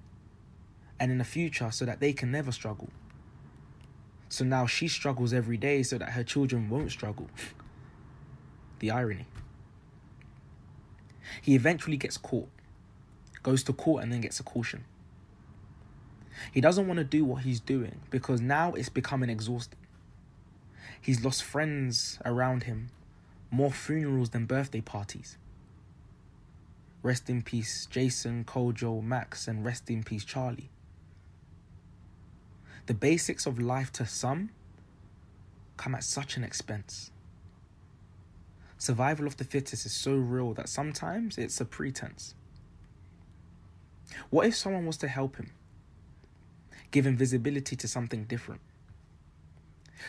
and in the future so that they can never struggle. So now she struggles every day so that her children won't struggle. the irony. He eventually gets caught, goes to court, and then gets a caution. He doesn't want to do what he's doing because now it's becoming exhausting. He's lost friends around him, more funerals than birthday parties. Rest in peace, Jason, Kojo, Max, and rest in peace, Charlie. The basics of life to some come at such an expense. Survival of the fittest is so real that sometimes it's a pretense. What if someone was to help him? Him visibility to something different?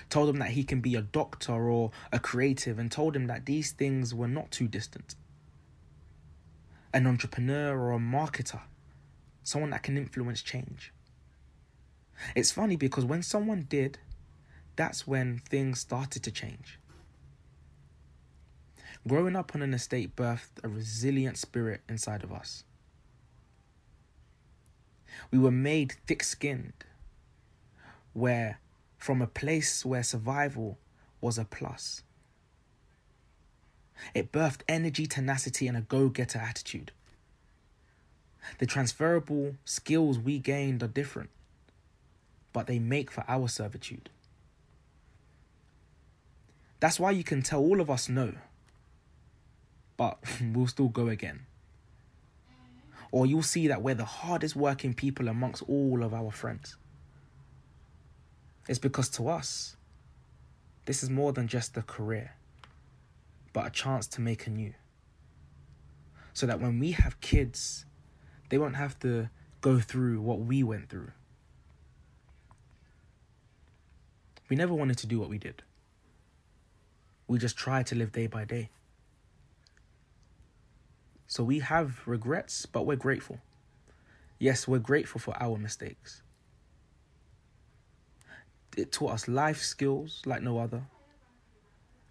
Told him that he can be a doctor or a creative, and told him that these things were not too distant. An entrepreneur or a marketer, someone that can influence change. It's funny because when someone did, that's when things started to change. Growing up on an estate birthed a resilient spirit inside of us. We were made thick skinned, where from a place where survival was a plus. It birthed energy, tenacity, and a go getter attitude. The transferable skills we gained are different, but they make for our servitude. That's why you can tell all of us no, but [laughs] we'll still go again. Or you'll see that we're the hardest working people amongst all of our friends. It's because to us, this is more than just a career, but a chance to make a new. So that when we have kids, they won't have to go through what we went through. We never wanted to do what we did. We just tried to live day by day. So we have regrets, but we're grateful. Yes, we're grateful for our mistakes. It taught us life skills like no other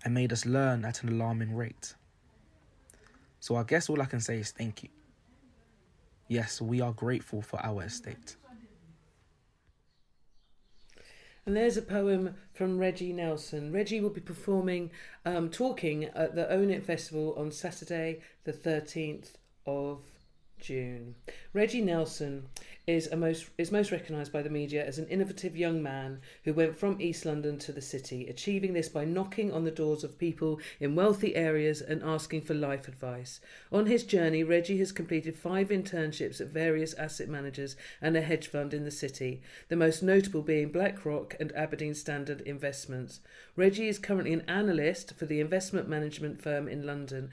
and made us learn at an alarming rate. So I guess all I can say is thank you. Yes, we are grateful for our estate. And there's a poem from Reggie Nelson. Reggie will be performing, um, talking at the Own It Festival on Saturday, the 13th of June. Reggie Nelson is most is most recognised by the media as an innovative young man who went from East London to the city, achieving this by knocking on the doors of people in wealthy areas and asking for life advice. On his journey, Reggie has completed five internships at various asset managers and a hedge fund in the city, the most notable being BlackRock and Aberdeen Standard Investments. Reggie is currently an analyst for the investment management firm in London,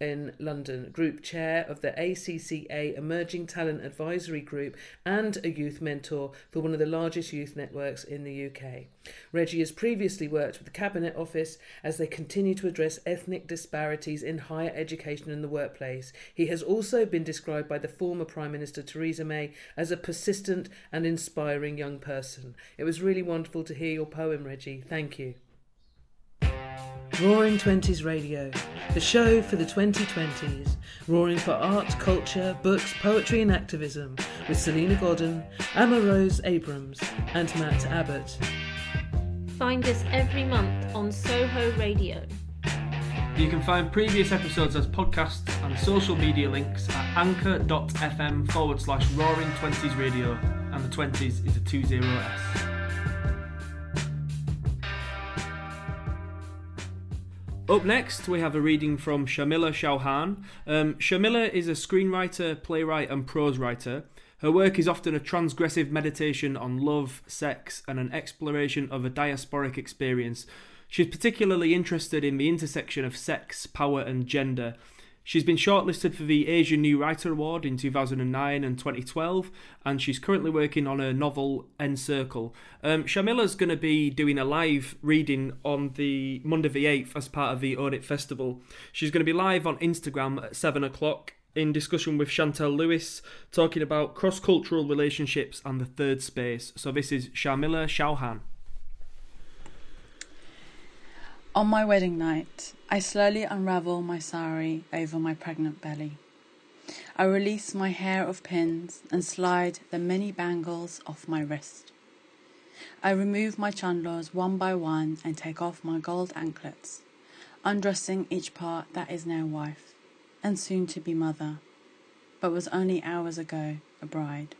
in London, Group Chair of the ACCA Emerging Talent Advisory Group, and a youth mentor for one of the largest youth networks in the UK. Reggie has previously worked with the Cabinet Office as they continue to address ethnic disparities in higher education and the workplace. He has also been described by the former Prime Minister Theresa May as a persistent and inspiring young person. It was really wonderful to hear your poem, Reggie. Thank you. Roaring Twenties Radio, the show for the 2020s. Roaring for art, culture, books, poetry, and activism with Salena Godden, Emma Rose Abrams, and Matt Abbott. Find us every month on Soho Radio. You can find previous episodes as podcasts and social media links at anchor.fm forward slash roaring 20s radio, and the 20s is a 20s. Up next, we have a reading from Sharmila Chauhan. Um, Sharmila is a screenwriter, playwright, and prose writer. Her work is often a transgressive meditation on love, sex, and an exploration of a diasporic experience. She's particularly interested in the intersection of sex, power, and gender. She's been shortlisted for the Asian New Writer Award in 2009 and 2012, and she's currently working on her novel Encircle. Um, Sharmila's going to be doing a live reading on the Monday the 8th as part of the Own It Festival. She's going to be live on Instagram at 7 o'clock in discussion with Chantel Lewis, talking about cross cultural relationships and the third space. So this is Sharmila Chauhan. On my wedding night, I slowly unravel my sari over my pregnant belly. I release my hair of pins and slide the many bangles off my wrist. I remove my chandlers one by one and take off my gold anklets, undressing each part that is now wife and soon to be mother, but was only hours ago a bride.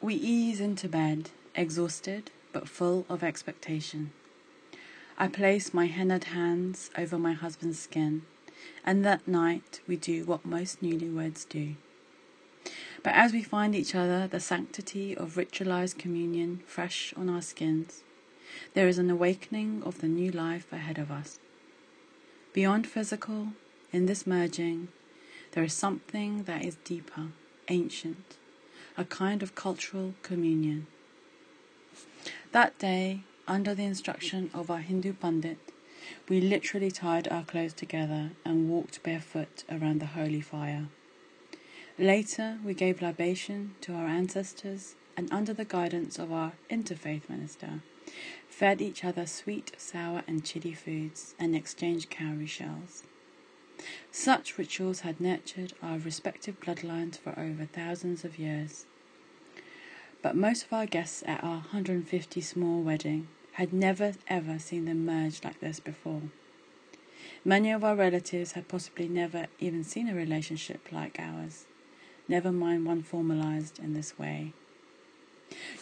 We ease into bed, exhausted but full of expectation. I place my hennaed hands over my husband's skin, and that night we do what most newlyweds do. But as we find each other, the sanctity of ritualized communion fresh on our skins, there is an awakening of the new life ahead of us. Beyond physical, in this merging, there is something that is deeper, ancient, a kind of cultural communion. That day, under the instruction of our Hindu Pandit, we literally tied our clothes together and walked barefoot around the holy fire. Later, we gave libation to our ancestors and, under the guidance of our interfaith minister, fed each other sweet, sour, and chili foods and exchanged cowrie shells. Such rituals had nurtured our respective bloodlines for over thousands of years. But most of our guests at our 150 small wedding had never ever seen them merge like this before. Many of our relatives had possibly never even seen a relationship like ours, never mind one formalized in this way.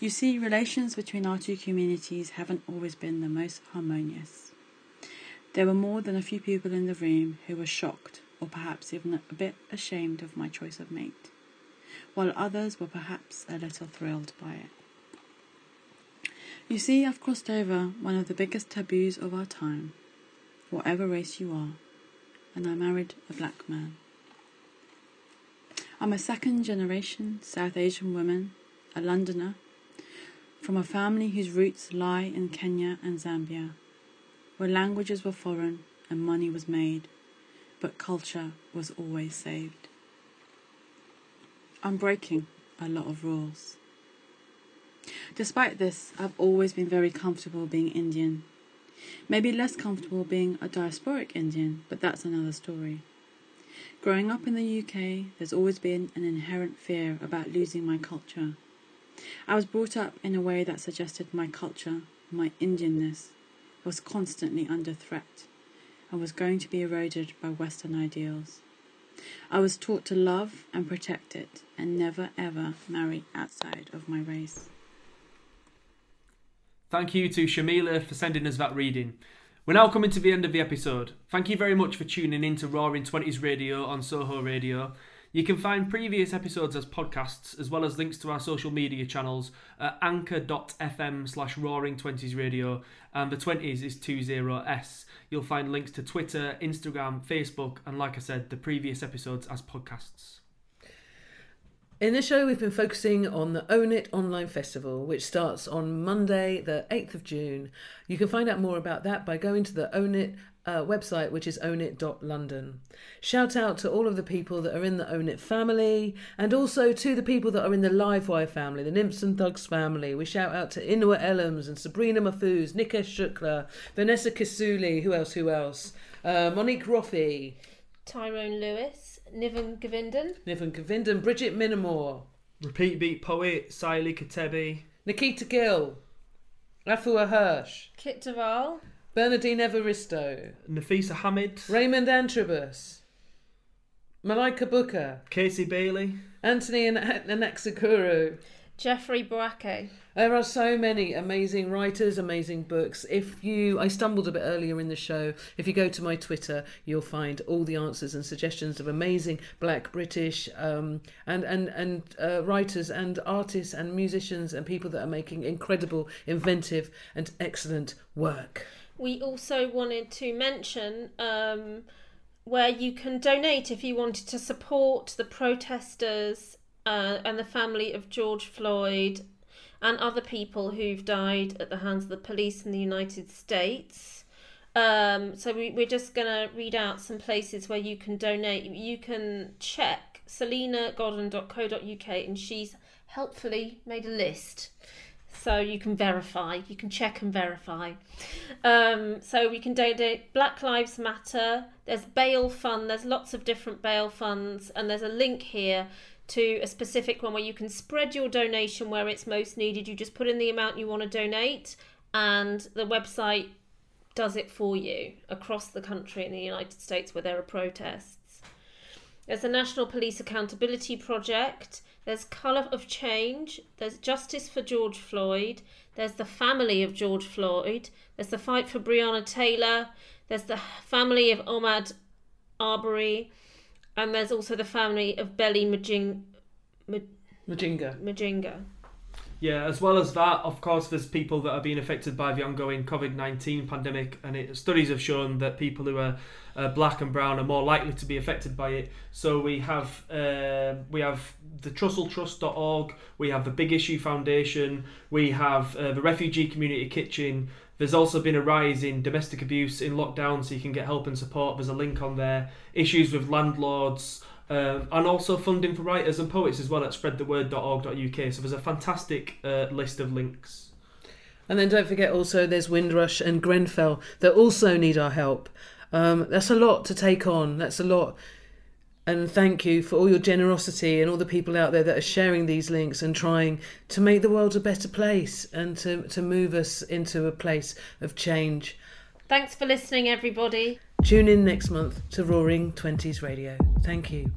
You see, relations between our two communities haven't always been the most harmonious. There were more than a few people in the room who were shocked or perhaps even a bit ashamed of my choice of mate, while others were perhaps a little thrilled by it. You see, I've crossed over one of the biggest taboos of our time, whatever race you are, and I married a black man. I'm a second generation South Asian woman, a Londoner, from a family whose roots lie in Kenya and Zambia, where languages were foreign and money was made, but culture was always saved. I'm breaking a lot of rules. Despite this, I've always been very comfortable being Indian. Maybe less comfortable being a diasporic Indian, but that's another story. Growing up in the UK, there's always been an inherent fear about losing my culture. I was brought up in a way that suggested my culture, my Indianness, was constantly under threat and was going to be eroded by Western ideals. I was taught to love and protect it and never ever marry outside of my race. Thank you to Sharmila for sending us that reading. We're now coming to the end of the episode. Thank you very much for tuning in to Roaring Twenties Radio on Soho Radio. You can find previous episodes as podcasts, as well as links to our social media channels at anchor.fm slash roaring 20s radio, and the 20s is 20s. You'll find links to Twitter, Instagram, Facebook, and like I said, the previous episodes as podcasts. In this show, we've been focusing on the Own It Online Festival, which starts on Monday, the 8th of June. You can find out more about that by going to the Own It uh, website, which is ownit.london. Shout out to all of the people that are in the Own It family and also to the people that are in the Livewire family, the Nymphs and Thugs family. We shout out to Inua Ellams and Sabrina Mahfouz, Nikesh Shukla, Vanessa Kisuule, who else, who else? Uh, Monique Roffey, Tyrone Lewis, Niven Govinden, Niven Govinden, Bridget Minamore, Repeat beat poet, Siley Katebi, Nikita Gill, Afua Hirsch, Kit Duval, Bernardine Evaristo, Nafeesa Hamid, Raymond Antrobus, Malika Booker, Casey Bailey, Anthony Anaxagorou. Jeffrey Boakye. There are so many amazing writers, amazing books. If you, I stumbled a bit earlier in the show. If you go to my Twitter, you'll find all the answers and suggestions of amazing Black British um, and and and uh, writers and artists and musicians and people that are making incredible, inventive, and excellent work. We also wanted to mention um, where you can donate if you wanted to support the protesters uh, and the family of George Floyd and other people who've died at the hands of the police in the United States. Um, so we, we're just going to read out some places where you can donate. You can check salenagodden.co.uk and she's helpfully made a list. So you can verify. You can check and verify. Um, so we can donate. Black lives matter. There's bail fund. There's lots of different bail funds. And there's a link here to a specific one where you can spread your donation where it's most needed you just put in the amount you want to donate and the website does it for you across the country in the united states where there are protests there's a National Police Accountability Project. There's Colour of Change. There's Justice for George Floyd. There's the family of George Floyd. There's the fight for Breonna Taylor. There's the family of Ahmaud Arbery. And there's also the family of Belly Majing, Ma- Mujinga. Mujinga. Yeah, as well as that, of course, there's people that are being affected by the ongoing COVID 19 pandemic, and it, studies have shown that people who are uh, black and brown are more likely to be affected by it. So we have uh, we have the TrussellTrust.org, we have the Big Issue Foundation, we have uh, the Refugee Community Kitchen. There's also been a rise in domestic abuse in lockdown, so you can get help and support. There's a link on there. Issues with landlords. Um, and also funding for writers and poets as well at spreadtheword.org.uk. So there's a fantastic uh, list of links. And then don't forget also there's Windrush and Grenfell that also need our help. Um, that's a lot to take on. That's a lot. And thank you for all your generosity and all the people out there that are sharing these links and trying to make the world a better place and to, to move us into a place of change. Thanks for listening, everybody. Tune in next month to Roaring Twenties Radio. Thank you.